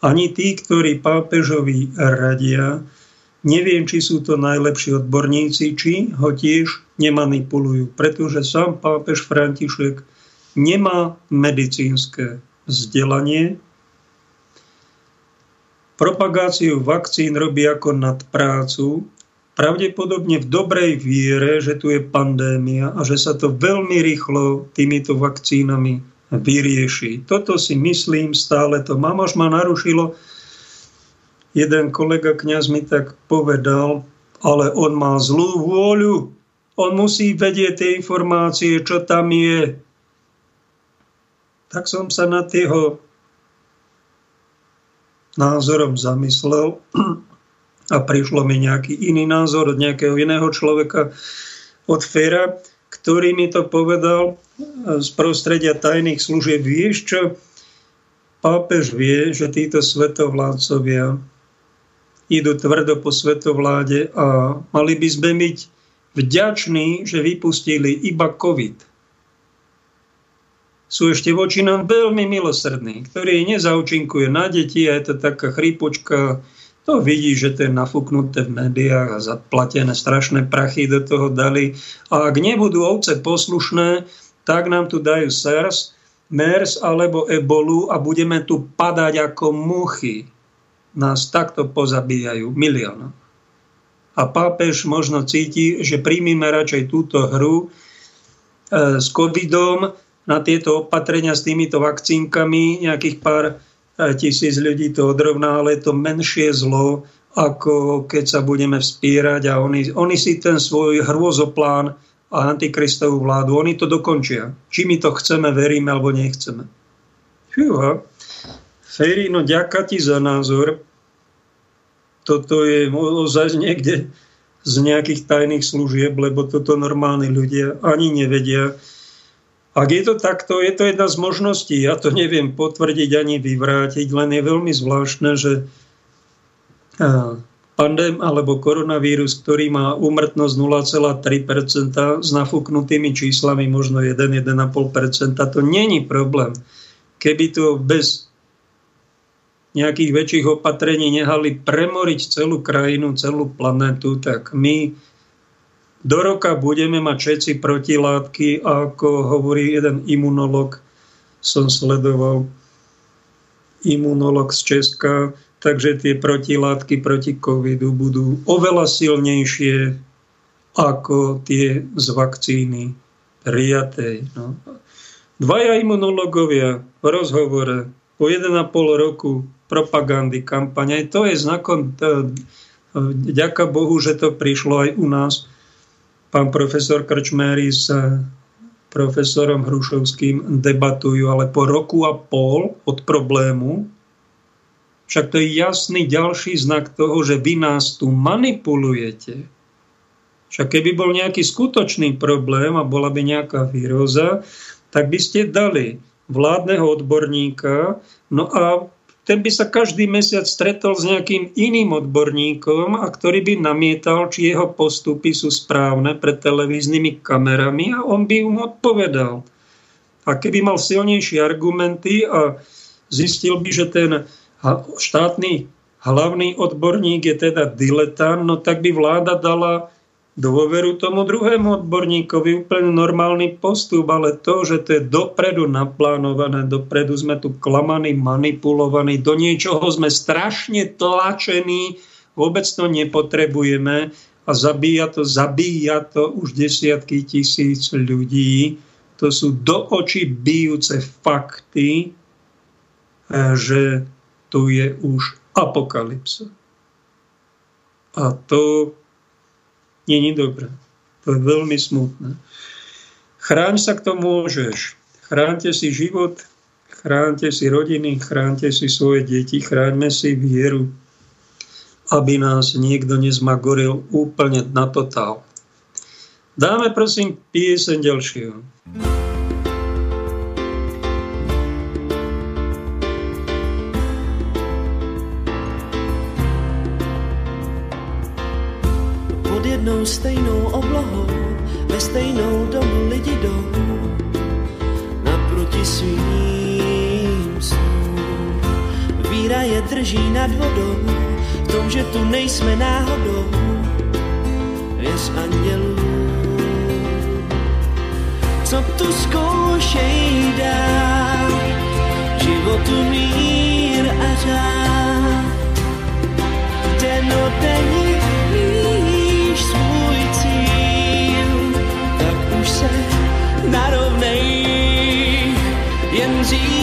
A: Ani tí, ktorí pápežovi radia, Neviem, či sú to najlepší odborníci, či ho tiež nemanipulujú, pretože sám pápež František nemá medicínske vzdelanie. Propagáciu vakcín robí ako nadprácu, pravdepodobne v dobrej viere, že tu je pandémia a že sa to veľmi rýchlo týmito vakcínami vyrieši. Toto si myslím stále to mám, až ma narušilo jeden kolega kňaz mi tak povedal, ale on má zlú vôľu. On musí vedieť tie informácie, čo tam je. Tak som sa nad jeho názorom zamyslel a prišlo mi nejaký iný názor od nejakého iného človeka, od Fera, ktorý mi to povedal z prostredia tajných služieb. Vieš čo? Pápež vie, že títo svetovládcovia idú tvrdo po svetovláde a mali by sme byť vďační, že vypustili iba COVID. Sú ešte voči nám veľmi milosrdní, ktorí nezaučinkuje na deti a je to taká chrípočka, to vidí, že to je nafúknuté v médiách a zaplatené strašné prachy do toho dali. A ak nebudú ovce poslušné, tak nám tu dajú SARS, MERS alebo ebolu a budeme tu padať ako muchy nás takto pozabíjajú milión. A pápež možno cíti, že príjmime radšej túto hru e, s covidom na tieto opatrenia s týmito vakcínkami, nejakých pár e, tisíc ľudí to odrovná, ale je to menšie zlo, ako keď sa budeme vspírať a oni, oni si ten svoj hrôzoplán a antikristovú vládu, oni to dokončia. Či my to chceme, veríme alebo nechceme. Fúha. Ferino, ďaká ti za názor. Toto je ozaj niekde z nejakých tajných služieb, lebo toto normálni ľudia ani nevedia. Ak je to takto, je to jedna z možností. Ja to neviem potvrdiť ani vyvrátiť, len je veľmi zvláštne, že pandém alebo koronavírus, ktorý má úmrtnosť 0,3% s nafúknutými číslami možno 1-1,5%, to není problém. Keby to bez nejakých väčších opatrení nehali premoriť celú krajinu, celú planetu, tak my do roka budeme mať všetci protilátky ako hovorí jeden imunolog, som sledoval imunolog z Česka, takže tie protilátky proti covidu budú oveľa silnejšie ako tie z vakcíny prijatej. No. Dvaja imunologovia v rozhovore po 1,5 roku propagandy, kampane. To je znakom, ďaká Bohu, že to prišlo aj u nás. Pán profesor Krčméry s profesorom Hrušovským debatujú, ale po roku a pol od problému, však to je jasný ďalší znak toho, že vy nás tu manipulujete. Však keby bol nejaký skutočný problém a bola by nejaká výroza, tak by ste dali vládneho odborníka, no a ten by sa každý mesiac stretol s nejakým iným odborníkom, a ktorý by namietal, či jeho postupy sú správne pred televíznymi kamerami a on by mu odpovedal. A keby mal silnejšie argumenty a zistil by, že ten štátny hlavný odborník je teda diletant, no tak by vláda dala dôveru tomu druhému odborníkovi, úplne normálny postup, ale to, že to je dopredu naplánované, dopredu sme tu klamaní, manipulovaní, do niečoho sme strašne tlačení, vôbec to nepotrebujeme a zabíja to, zabíja to už desiatky tisíc ľudí. To sú do očí bijúce fakty, eh, že tu je už apokalypsa. A to Není dobré. To je veľmi smutné. Chráň sa kto môžeš. Chránte si život, chránte si rodiny, chránte si svoje deti, chráňme si vieru, aby nás niekto nezmagoril úplne na totál. Dáme prosím pieseň ďalšieho.
I: Jednou stejnou oblohou, ve stejnou dobu lidi jdou naproti svým snům. Víra je drží nad vodou, v tom, že tu nejsme náhodou, věř andělů. Co tu zkoušej dát, životu mír a řád, denodenní narovnej, jen říká,
J: na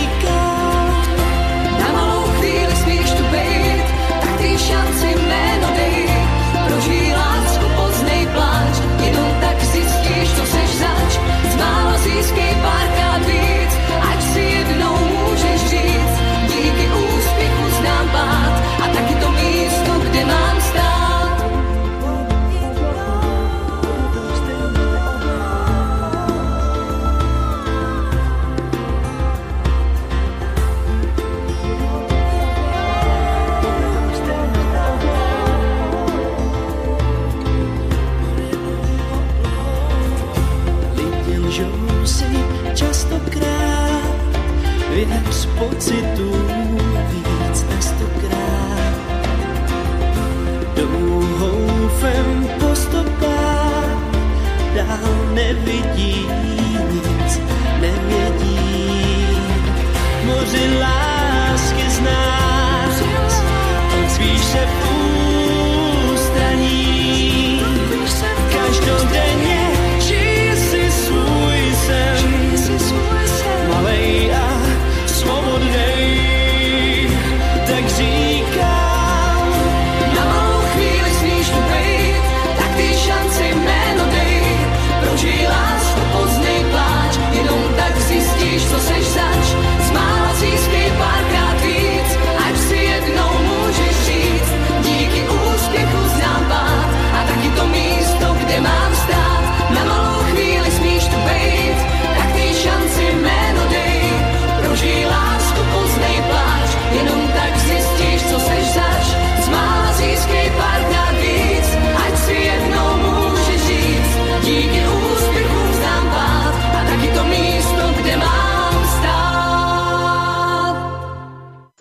I: Moři lásky z nás, ozvíš se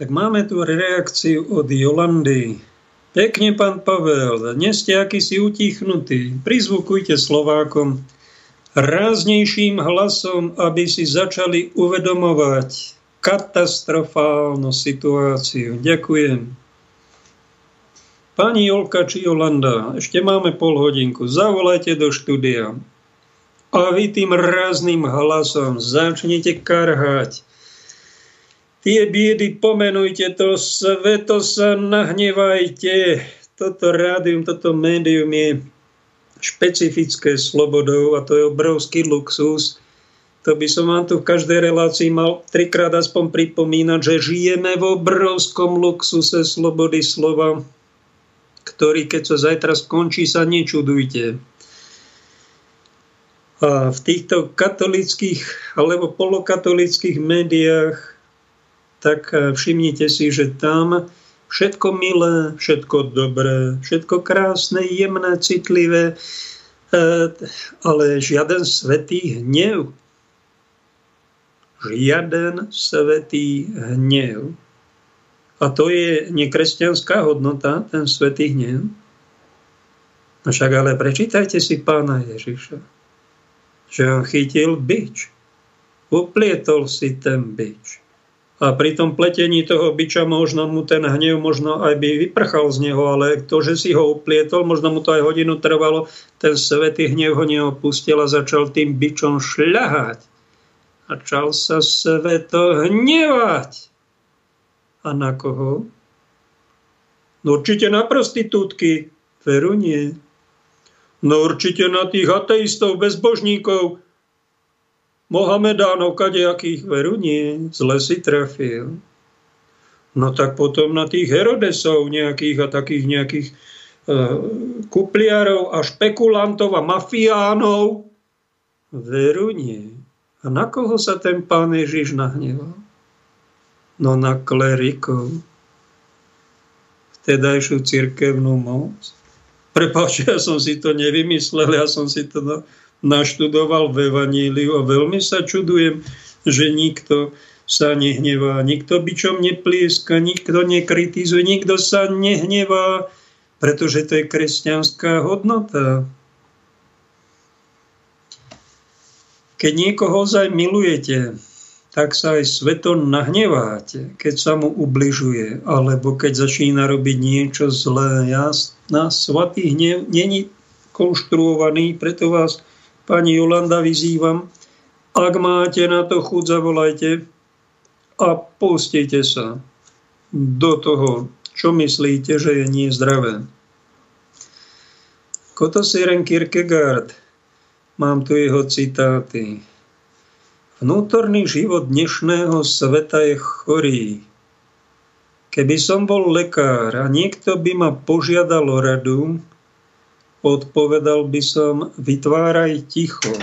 I: Tak
A: máme tu reakciu od Jolandy. Pekne, pán Pavel, dnes ste akýsi utichnutí. Prizvukujte Slovákom ráznejším hlasom, aby si začali uvedomovať katastrofálnu situáciu. Ďakujem. Pani Jolka či Jolanda, ešte máme pol hodinku. Zavolajte do štúdia. A vy tým rázným hlasom začnite karhať. Tie biedy pomenujte to, sveto sa nahnevajte. Toto rádium, toto médium je špecifické slobodou a to je obrovský luxus. To by som vám tu v každej relácii mal trikrát aspoň pripomínať, že žijeme v obrovskom luxuse slobody slova, ktorý keď sa zajtra skončí, sa nečudujte. A v týchto katolických alebo polokatolických médiách, tak e, všimnite si, že tam všetko milé, všetko dobré, všetko krásne, jemné, citlivé, e, ale žiaden svetý hnev. Žiaden svetý hnev. A to je nekresťanská hodnota, ten svetý hnev. No však ale prečítajte si pána Ježiša že on chytil byč. Uplietol si ten byč. A pri tom pletení toho byča možno mu ten hnev možno aj by vyprchal z neho, ale to, že si ho uplietol, možno mu to aj hodinu trvalo, ten svetý hnev ho neopustil a začal tým byčom šľahať. A čal sa sveto hnevať. A na koho? No určite na prostitútky. Veru nie. No určite na tých ateistov, bezbožníkov, Mohamedánov, kadejakých veru nie, zle si trafil. No tak potom na tých Herodesov nejakých a takých nejakých e, kupliarov a špekulantov a mafiánov. Veru nie. A na koho sa ten pán Ježiš nahneval? No na klerikov. Vtedajšiu cirkevnú moc. Prepáč, ja som si to nevymyslel, ja som si to naštudoval v Evaníliu a veľmi sa čudujem, že nikto sa nehnevá, nikto byčom neplieska, nikto nekritizuje, nikto sa nehnevá, pretože to je kresťanská hodnota. Keď niekoho ozaj milujete, tak sa aj sveto nahneváte, keď sa mu ubližuje, alebo keď začína robiť niečo zlé. Ja, na svatý hnev není konštruovaný, preto vás, pani Jolanda, vyzývam, ak máte na to chuť, zavolajte a pustite sa do toho, čo myslíte, že je nie zdravé. Koto Siren Kierkegaard, mám tu jeho citáty. Vnútorný život dnešného sveta je chorý. Keby som bol lekár a niekto by ma požiadal o radu, odpovedal by som, vytváraj ticho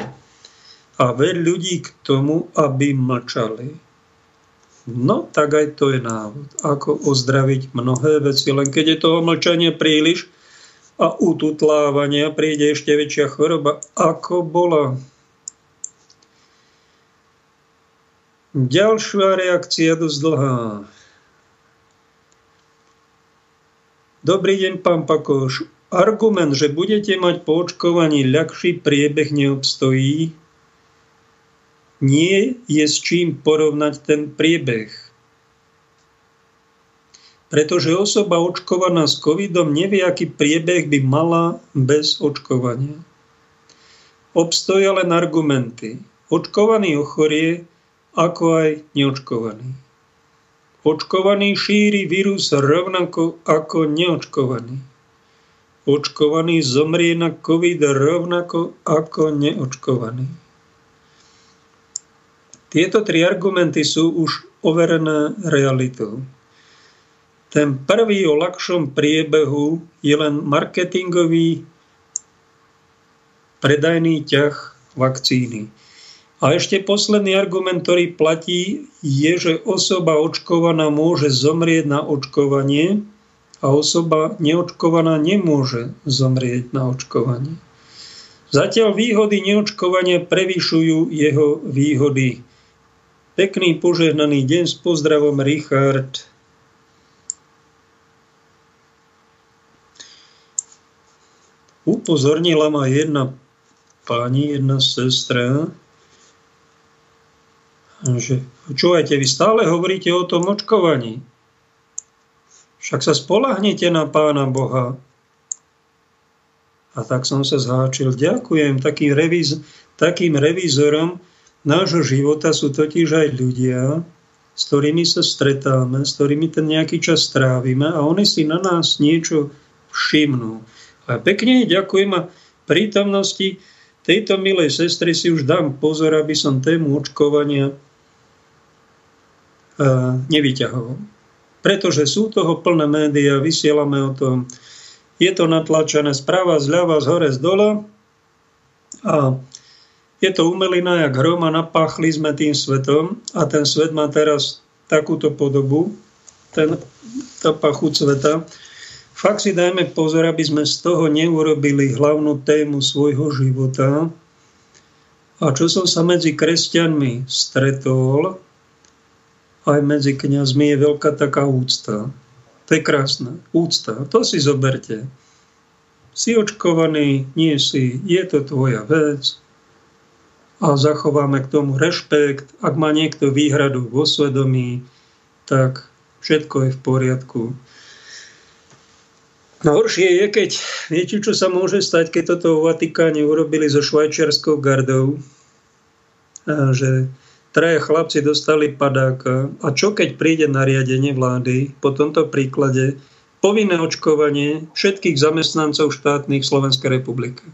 A: a veď ľudí k tomu, aby mlčali. No, tak aj to je návod, ako ozdraviť mnohé veci, len keď je toho mlčania príliš a ututlávania príde ešte väčšia choroba, ako bola Ďalšia reakcia dosť dlhá. Dobrý deň, pán Pakoš. Argument, že budete mať po očkovaní ľahší priebeh neobstojí, nie je s čím porovnať ten priebeh. Pretože osoba očkovaná s covidom nevie, aký priebeh by mala bez očkovania. Obstoja len argumenty. Očkovaný ochorie, ako aj neočkovaný. Očkovaný šíri vírus rovnako ako neočkovaný. Očkovaný zomrie na COVID rovnako ako neočkovaný. Tieto tri argumenty sú už overené realitou. Ten prvý o ľahšom priebehu je len marketingový predajný ťah vakcíny. A ešte posledný argument, ktorý platí, je, že osoba očkovaná môže zomrieť na očkovanie a osoba neočkovaná nemôže zomrieť na očkovanie. Zatiaľ výhody neočkovania prevyšujú jeho výhody. Pekný požehnaný deň s pozdravom Richard. Upozornila ma jedna pani, jedna sestra, že počúvajte, vy stále hovoríte o tom očkovaní. Však sa spolahnete na Pána Boha. A tak som sa zháčil. Ďakujem. Takým, revíz, takým revízorom nášho života sú totiž aj ľudia, s ktorými sa stretáme, s ktorými ten nejaký čas strávime a oni si na nás niečo všimnú. A pekne ďakujem a prítomnosti tejto milej sestry si už dám pozor, aby som tému očkovania E, nevyťahoval. Pretože sú toho plné médiá, vysielame o tom, je to natlačené správa, zľava, z hore, z dola a Je to umelina jak hrom a napáchli sme tým svetom a ten svet má teraz takúto podobu, ten, tá pachu sveta. Fakt si dajme pozor, aby sme z toho neurobili hlavnú tému svojho života. A čo som sa medzi kresťanmi stretol, aj medzi kňazmi je veľká taká úcta. To je krásne. Úcta. To si zoberte. Si očkovaný, nie si, je to tvoja vec, a zachováme k tomu rešpekt. Ak má niekto výhradu vo svedomí, tak všetko je v poriadku. No horšie je, keď viete, čo sa môže stať, keď toto v Vatikáne urobili so švajčiarskou gardou, že traja chlapci dostali padáka. A čo keď príde nariadenie vlády po tomto príklade povinné očkovanie všetkých zamestnancov štátnych Slovenskej republiky?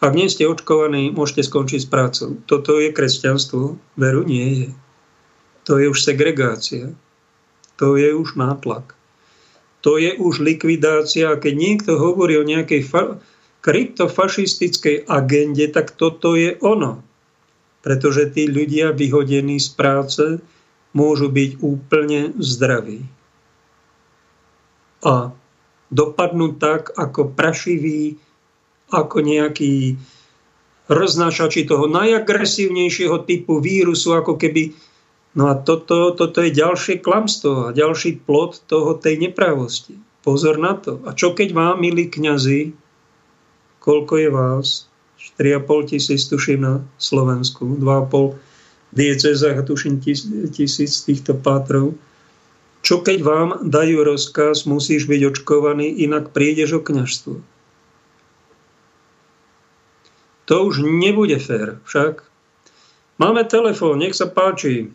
A: Ak nie ste očkovaní, môžete skončiť s prácou. Toto je kresťanstvo? Veru nie je. To je už segregácia. To je už nátlak. To je už likvidácia. A keď niekto hovorí o nejakej fa- kryptofašistickej agende, tak toto je ono. Pretože tí ľudia vyhodení z práce môžu byť úplne zdraví. A dopadnú tak, ako prašiví ako nejaký roznášači toho najagresívnejšieho typu vírusu, ako keby... No a toto, toto je ďalšie klamstvo a ďalší plod toho tej nepravosti. Pozor na to. A čo keď vám, milí kňazi, koľko je vás? 4,5 tisíc tuším na Slovensku, 2,5 diecezách a tuším tisíc týchto pátrov. Čo keď vám dajú rozkaz, musíš byť očkovaný, inak prídeš o kňažstvo. To už nebude fér však. Máme telefón, nech sa páči.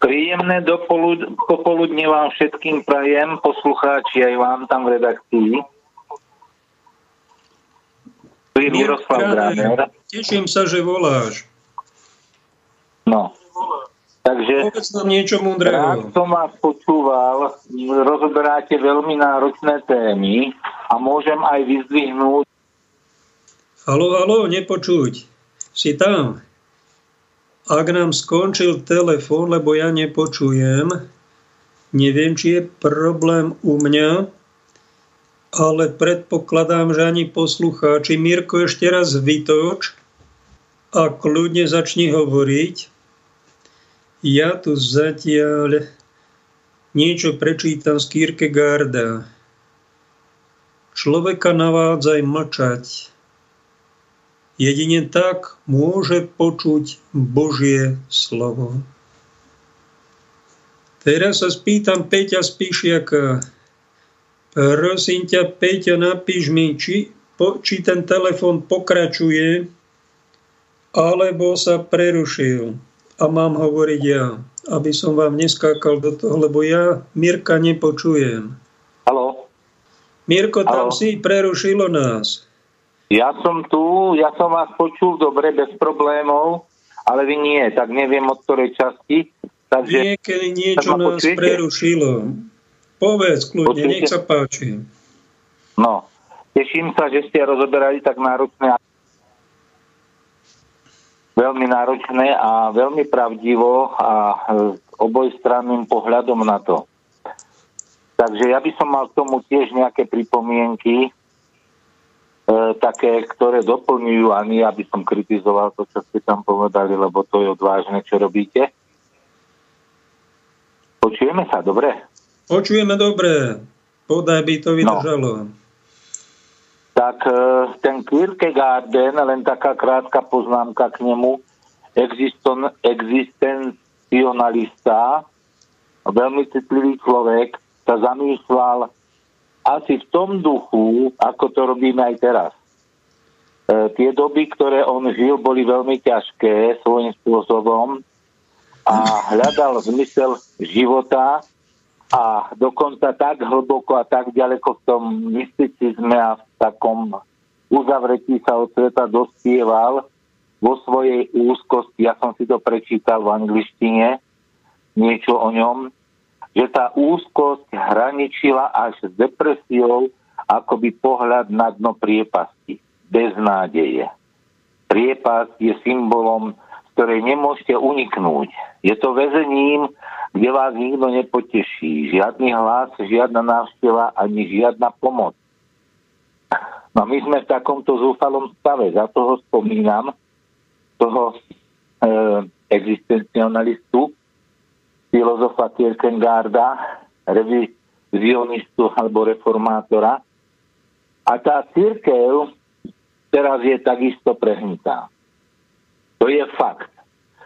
K: Príjemné dopolud- popoludne vám všetkým prajem, poslucháči aj vám tam v redakcii.
A: Miroslav. Teším sa, že voláš.
K: No. Takže
A: Povedz nám niečo múdreho.
K: rád som vás počúval, rozoberáte veľmi náročné témy a môžem aj vyzdvihnúť
A: Halo, halo, nepočuť. Si tam? Ak nám skončil telefón, lebo ja nepočujem, neviem, či je problém u mňa, ale predpokladám, že ani poslucháči. Mirko, ešte raz vytoč a kľudne začni hovoriť. Ja tu zatiaľ niečo prečítam z Kierkegaarda. Človeka navádzaj mlčať Jedine tak môže počuť Božie slovo. Teraz sa spýtam Peťa Spíšiaka. Prosím ťa, Peťa, napíš mi, či, po, či ten telefon pokračuje, alebo sa prerušil. A mám hovoriť ja, aby som vám neskákal do toho, lebo ja Mirka nepočujem.
K: Halo?
A: Mirko, tam Halo? si prerušilo nás.
K: Ja som tu, ja som vás počul dobre, bez problémov, ale vy nie, tak neviem od ktorej časti. Takže,
A: Niekedy niečo nás počujete? prerušilo. Povedz kľudne, nech sa páči.
K: No, teším sa, že ste rozoberali tak náročné veľmi náročné a veľmi pravdivo a obojstranným pohľadom na to. Takže ja by som mal k tomu tiež nejaké pripomienky, e, také, ktoré doplňujú a nie, aby som kritizoval to, čo ste tam povedali, lebo to je odvážne, čo robíte. Počujeme sa, dobre?
A: Počujeme dobre. Podaj by to vydržalo. No.
K: Tak e, ten Kierkegaarden, len taká krátka poznámka k nemu, existon, existencionalista, veľmi citlivý človek, sa zamýšľal asi v tom duchu, ako to robíme aj teraz. E, tie doby, ktoré on žil, boli veľmi ťažké svojím spôsobom a hľadal zmysel života a dokonca tak hlboko a tak ďaleko v tom mysticizme a v takom uzavretí sa od sveta dospieval vo svojej úzkosti. Ja som si to prečítal v angličtine, niečo o ňom že tá úzkosť hraničila až s depresiou akoby pohľad na dno priepasti, bez nádeje. Priepasť je symbolom, ktorej nemôžete uniknúť. Je to väzením, kde vás nikto nepoteší. Žiadny hlas, žiadna návšteva, ani žiadna pomoc. No my sme v takomto zúfalom stave. Za toho spomínam toho e, existencionalistu, filozofa Kierkegaarda, revizionistu alebo reformátora. A tá církev teraz je takisto prehnitá. To je fakt.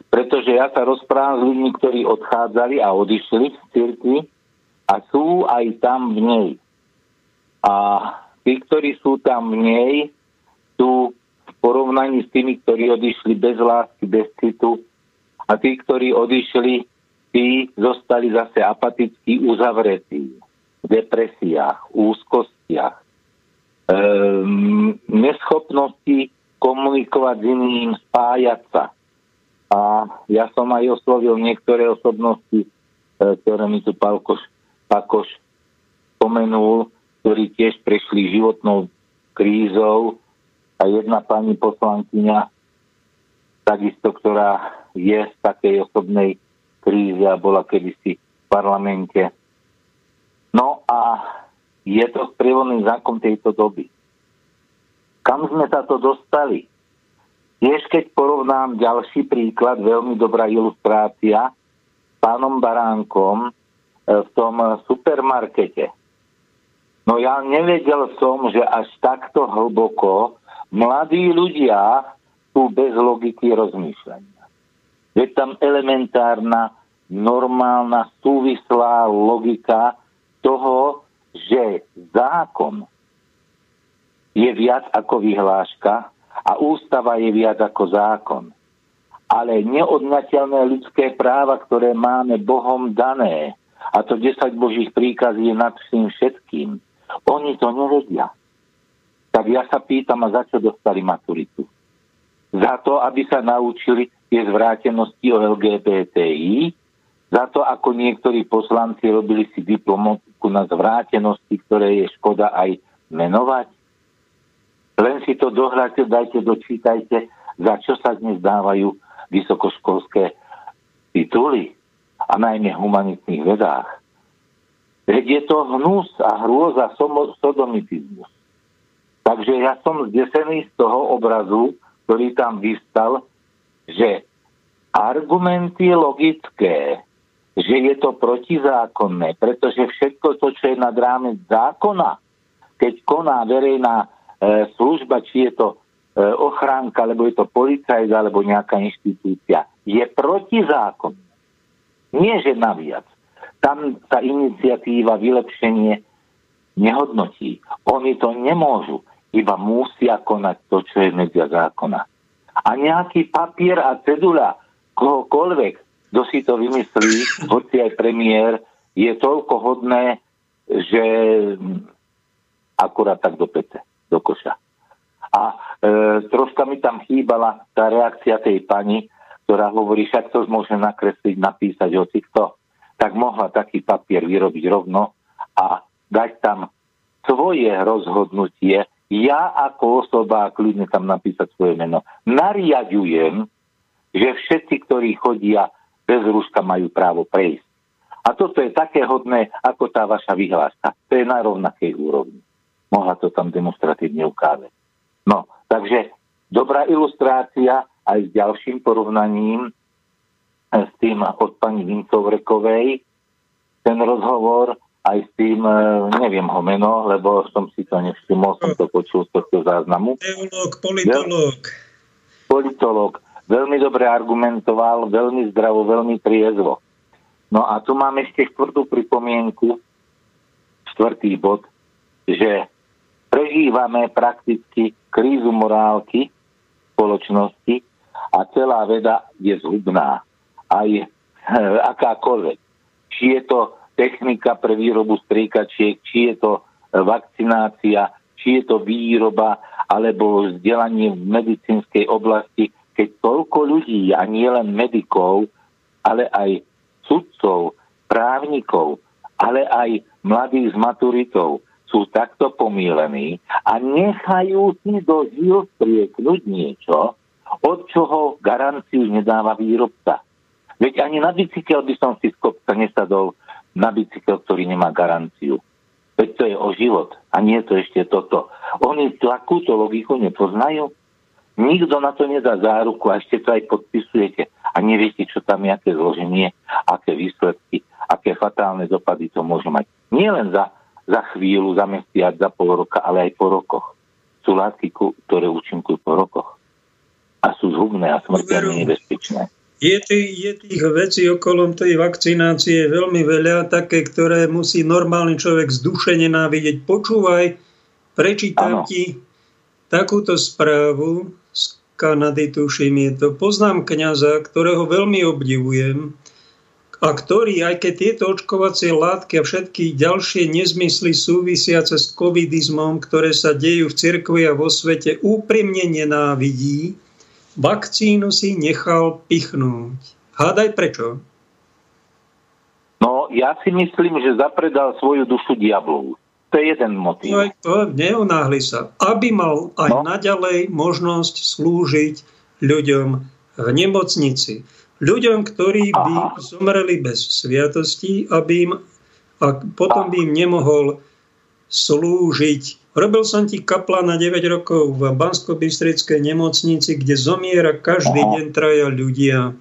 K: Pretože ja sa rozprávam s ľuďmi, ktorí odchádzali a odišli z církvy a sú aj tam v nej. A tí, ktorí sú tam v nej, sú v porovnaní s tými, ktorí odišli bez lásky, bez citu a tí, ktorí odišli, tí zostali zase apaticky uzavretí v depresiách, úzkostiach, ehm, neschopnosti komunikovať s iným, spájať sa. A ja som aj oslovil niektoré osobnosti, e, ktoré mi tu Palkoš, Pakoš spomenul, ktorí tiež prešli životnou krízou a jedna pani poslankyňa, takisto, ktorá je v takej osobnej kríze a bola kedysi v parlamente. No a je to sprievodný zákon tejto doby. Kam sme sa to dostali? Tiež keď porovnám ďalší príklad, veľmi dobrá ilustrácia, s pánom Baránkom e, v tom supermarkete. No ja nevedel som, že až takto hlboko mladí ľudia sú bez logiky rozmýšľania. Je tam elementárna, normálna, súvislá logika toho, že zákon je viac ako vyhláška, a ústava je viac ako zákon. Ale neodnateľné ľudské práva, ktoré máme Bohom dané, a to 10 božích príkazí je nad tým všetkým, oni to nevedia. Tak ja sa pýtam, a za čo dostali maturitu? Za to, aby sa naučili tie zvrátenosti o LGBTI, za to, ako niektorí poslanci robili si diplomatiku na zvrátenosti, ktoré je škoda aj menovať. Len si to dohľadte, dajte, dočítajte, za čo sa dnes dávajú vysokoškolské tituly a najmä v humanitných vedách. Veď je to hnus a hrôza sodomitizmus. Takže ja som zdesený z toho obrazu, ktorý tam vystal, že argumenty logické, že je to protizákonné, pretože všetko to, čo je nad rámec zákona, keď koná verejná služba, či je to e, ochránka, alebo je to policajt, alebo nejaká inštitúcia, je protizákonné. Nie, že naviac. Tam sa iniciatíva vylepšenie nehodnotí. Oni to nemôžu, iba musia konať to, čo je medzia zákona. A nejaký papier a cedula kohokoľvek, kto si to vymyslí, hoci aj premiér, je toľko hodné, že akurát tak do pece do koša. A e, troška mi tam chýbala tá reakcia tej pani, ktorá hovorí, však to môže nakresliť, napísať hoci kto. Tak mohla taký papier vyrobiť rovno a dať tam svoje rozhodnutie, ja ako osoba, kľudne tam napísať svoje meno, nariadujem, že všetci, ktorí chodia bez rúška, majú právo prejsť. A toto je také hodné, ako tá vaša vyhláška. To je na rovnakej úrovni mohla to tam demonstratívne ukázať. No, takže dobrá ilustrácia aj s ďalším porovnaním eh, s tým od pani Vincovrekovej, ten rozhovor aj s tým, eh, neviem ho meno, lebo som si to nevšimol, som to počul z tohto záznamu.
A: Teológ, politológ.
K: Politológ. Veľmi dobre argumentoval, veľmi zdravo, veľmi triezvo. No a tu mám ešte štvrtú pripomienku, štvrtý bod, že prežívame prakticky krízu morálky spoločnosti a celá veda je zhubná. Aj e, akákoľvek. Či je to technika pre výrobu striekačiek, či je to vakcinácia, či je to výroba alebo vzdelanie v medicínskej oblasti, keď toľko ľudí, a nie len medikov, ale aj sudcov, právnikov, ale aj mladých s maturitou sú takto pomílení a nechajú si do žil strieknúť niečo, od čoho garanciu nedáva výrobca. Veď ani na bicykel by som si z kopca nesadol na bicykel, ktorý nemá garanciu. Veď to je o život a nie je to ešte toto. Oni takúto logiku nepoznajú. Nikto na to nedá záruku a ešte to aj podpisujete a neviete, čo tam je, aké zloženie, aké výsledky, aké fatálne dopady to môže mať. Nie len za, za chvíľu, za mesiac, za pol roka, ale aj po rokoch. Sú látky, ktoré účinkujú po rokoch a sú zhubné a smrteľne nebezpečné.
A: Je tých, je tých vecí okolo tej vakcinácie veľmi veľa, také, ktoré musí normálny človek z duše nenávidieť. Počúvaj, prečítam ano. ti takúto správu z Kanady, tuším, je to. Poznám kňaza, ktorého veľmi obdivujem a ktorý, aj keď tieto očkovacie látky a všetky ďalšie nezmysly súvisiace s covidizmom, ktoré sa dejú v cirkvi a vo svete, úprimne nenávidí, vakcínu si nechal pichnúť. Hádaj prečo?
K: No, ja si myslím, že zapredal svoju dušu diablu. To je jeden motiv.
A: No, to neunáhli sa. Aby mal aj no. naďalej možnosť slúžiť ľuďom v nemocnici ľuďom, ktorí by zomreli bez sviatosti, aby im, a potom by im nemohol slúžiť. Robil som ti kapla na 9 rokov v bansko nemocnici, kde zomiera každý deň traja ľudia.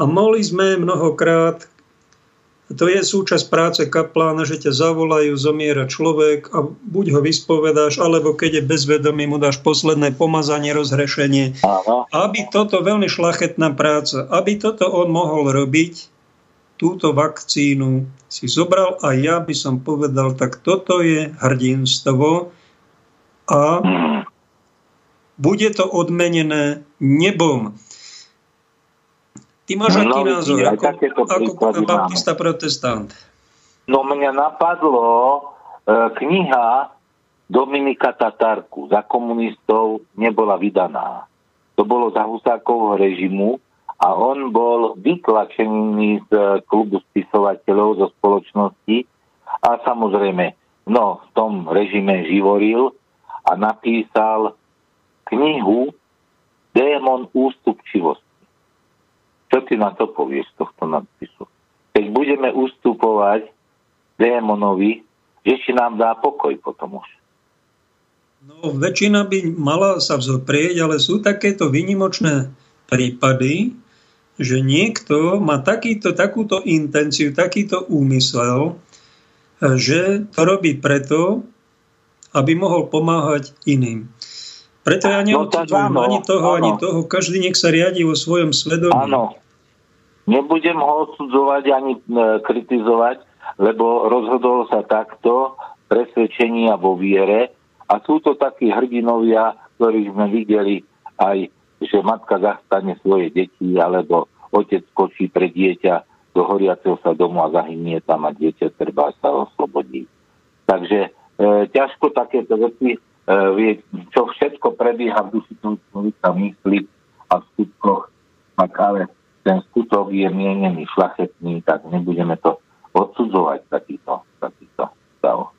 A: A mohli sme mnohokrát to je súčasť práce kaplána, že ťa zavolajú, zomiera človek a buď ho vyspovedáš, alebo keď je bezvedomý, mu dáš posledné pomazanie, rozhrešenie. Aha. Aby toto, veľmi šlachetná práca, aby toto on mohol robiť, túto vakcínu si zobral a ja by som povedal, tak toto je hrdinstvo a bude to odmenené nebom. Ty máš aký no, názor ako, ako baptista protestant?
K: No mňa napadlo e, kniha Dominika Tatarku za komunistov nebola vydaná. To bolo za Husákovho režimu a on bol vytlačený z klubu spisovateľov zo spoločnosti a samozrejme no, v tom režime živoril a napísal knihu Démon ústupčivosti. Čo ty na to povieš z tohto nadpisu? Keď budeme ustupovať démonovi, že si nám dá pokoj potom už.
A: No, väčšina by mala sa vzoprieť, ale sú takéto výnimočné prípady, že niekto má takýto, takúto intenciu, takýto úmysel, že to robí preto, aby mohol pomáhať iným. Preto ja neodsudzujem no, ani toho, áno. ani toho. Každý nech sa riadi vo svojom svedomí.
K: Áno, Nebudem ho odsudzovať ani e, kritizovať, lebo rozhodol sa takto presvedčenia vo viere a sú to takí hrdinovia, ktorých sme videli aj, že matka zastane svoje deti alebo otec skočí pre dieťa do horiaceho sa domu a zahynie tam a dieťa treba sa oslobodí. Takže e, ťažko takéto veci, e, vie, čo všetko prebieha v duši človeka mysli a v skutkoch, tak ale ten skutok je mienený šlachetný, tak nebudeme to odsudzovať takýto, takýto stav.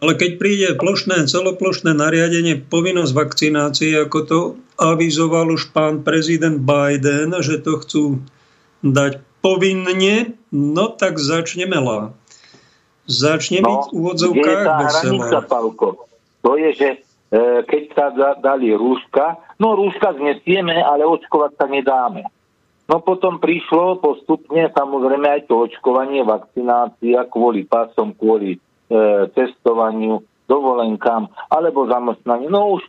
A: Ale keď príde plošné, celoplošné nariadenie, povinnosť vakcinácie, ako to avizoval už pán prezident Biden, že to chcú dať povinne, no tak začneme lá. Začne no, byť v úvodzovkách
K: veselé. To je, že E, keď sa dali rúška, no rúška znesieme, ale očkovať sa nedáme. No potom prišlo postupne samozrejme aj to očkovanie, vakcinácia kvôli pasom, kvôli e, testovaniu, dovolenkám alebo zamestnaniu. No už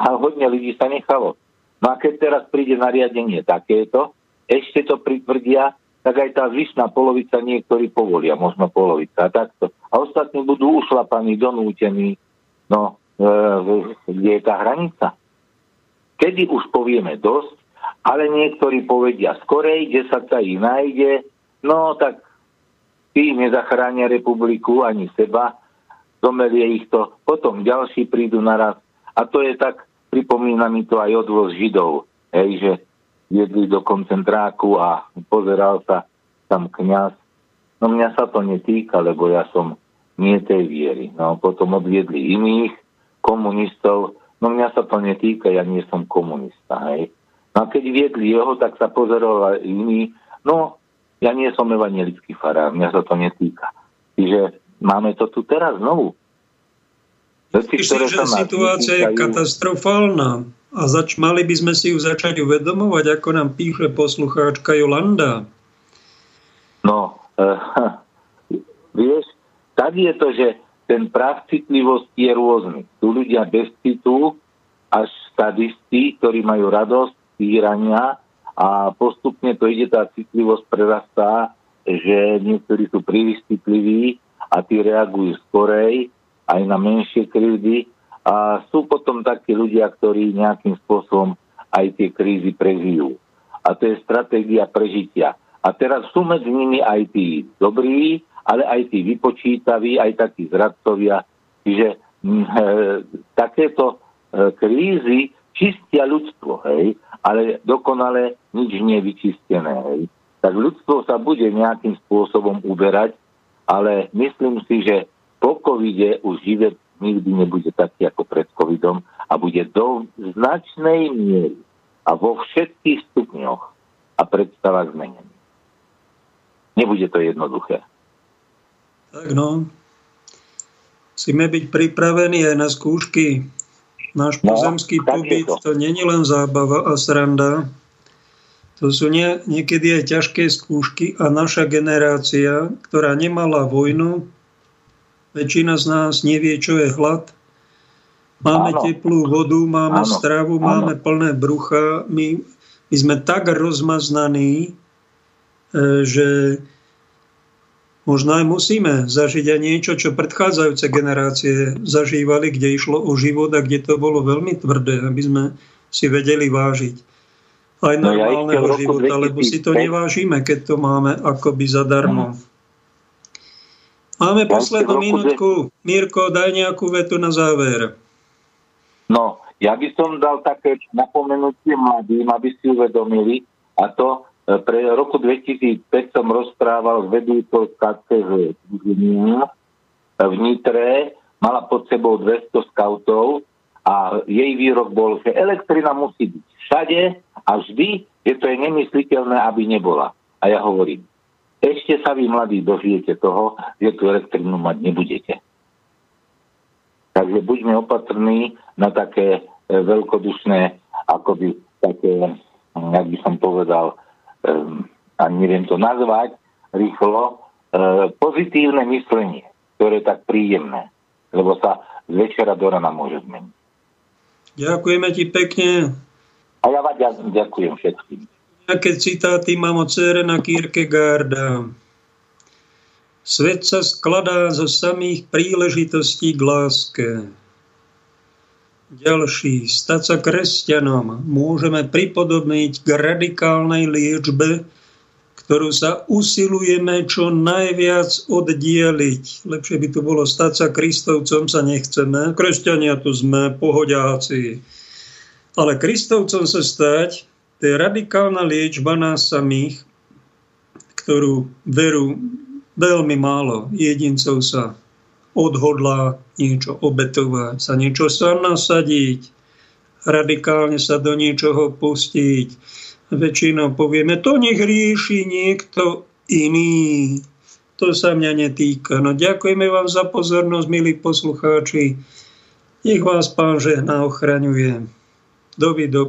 K: a hodne ľudí sa nechalo. No a keď teraz príde nariadenie takéto, ešte to pritvrdia, tak aj tá zvyšná polovica niektorí povolia, možno polovica a takto. A ostatní budú ušlapaní, donútení. No, E, kde je tá hranica. Kedy už povieme dosť, ale niektorí povedia skorej, 10 sa ich nájde, no tak tí nezachránia republiku ani seba, zomelie ich to, potom ďalší prídu naraz. A to je tak, pripomína mi to aj odvoz Židov, hej, že jedli do koncentráku a pozeral sa tam kňaz. No mňa sa to netýka, lebo ja som nie tej viery. No potom odviedli iných komunistov, no mňa sa to netýka, ja nie som komunista, hej. No a keď viedli jeho, tak sa pozeral iný, no ja nie som evangelický farár, mňa sa to netýka. Čiže máme to tu teraz znovu.
A: Veci, Myslím, že situácia je katastrofálna a zač- mali by sme si ju začať uvedomovať, ako nám píše poslucháčka Jolanda.
K: No, uh, vieš, tak je to, že ten práv citlivosti je rôzny. Tu ľudia bez citu, až stadisti, ktorí majú radosť týrania a postupne to ide, tá citlivosť prerastá, že niektorí sú príliš citliví a tí reagujú skorej aj na menšie krivdy a sú potom takí ľudia, ktorí nejakým spôsobom aj tie krízy prežijú. A to je stratégia prežitia. A teraz sú medzi nimi aj tí dobrí, ale aj tí vypočítaví, aj takí zradcovia. Čiže mm, e, takéto e, krízy čistia ľudstvo, hej, ale dokonale nič nie je vyčistené. Hej. Tak ľudstvo sa bude nejakým spôsobom uberať, ale myslím si, že po covide už život nikdy nebude taký ako pred covidom a bude do značnej miery a vo všetkých stupňoch a predstavách zmenený. Nebude to jednoduché.
A: Tak no, musíme byť pripravení aj na skúšky. Náš no, pozemský pobyt to, to není len zábava a sranda. To sú nie, niekedy aj ťažké skúšky a naša generácia, ktorá nemala vojnu, Väčšina z nás nevie, čo je hlad. Máme áno. teplú vodu, máme áno. stravu, áno. máme plné brucha. My, my sme tak rozmaznaní, e, že možno aj musíme zažiť aj niečo, čo predchádzajúce generácie zažívali, kde išlo o život a kde to bolo veľmi tvrdé, aby sme si vedeli vážiť aj normálneho no ja života, lebo si to nevážime, keď to máme akoby zadarmo. Hmm. Máme poslednú minútku. Mirko, daj nejakú vetu na záver.
K: No, ja by som dal také napomenutie mladým, aby si uvedomili, a to pre roku 2005 som rozprával s vedúcou KCZ v Nitre, mala pod sebou 200 skautov a jej výrok bol, že elektrina musí byť všade a vždy, že to je nemysliteľné, aby nebola. A ja hovorím, ešte sa vy mladí dožijete toho, že tú elektrínu mať nebudete. Takže buďme opatrní na také e, veľkodušné, akoby také, jak by som povedal, um, a neviem to nazvať rýchlo, uh, pozitívne myslenie, ktoré je tak príjemné, lebo sa z večera do rana môže zmeniť.
A: Ďakujeme ti pekne.
K: A ja vám ďakujem všetkým.
A: Nejaké citáty mám od Cérena Kierkegaarda. Svet sa skladá zo samých príležitostí k láske. Ďalší, stať sa kresťanom môžeme pripodobniť k radikálnej liečbe, ktorú sa usilujeme čo najviac oddieliť. Lepšie by to bolo stať sa Kristovcom sa nechceme. Kresťania tu sme, pohodiaci. Ale Kristovcom sa stať to je radikálna liečba nás samých, ktorú veru veľmi málo jedincov sa odhodlá niečo obetovať, sa niečo sa nasadiť, radikálne sa do niečoho pustiť. Väčšinou povieme, to nech rieši niekto iný. To sa mňa netýka. No ďakujeme vám za pozornosť, milí poslucháči. Nech vás pán žehná ochraňuje. Dovi do.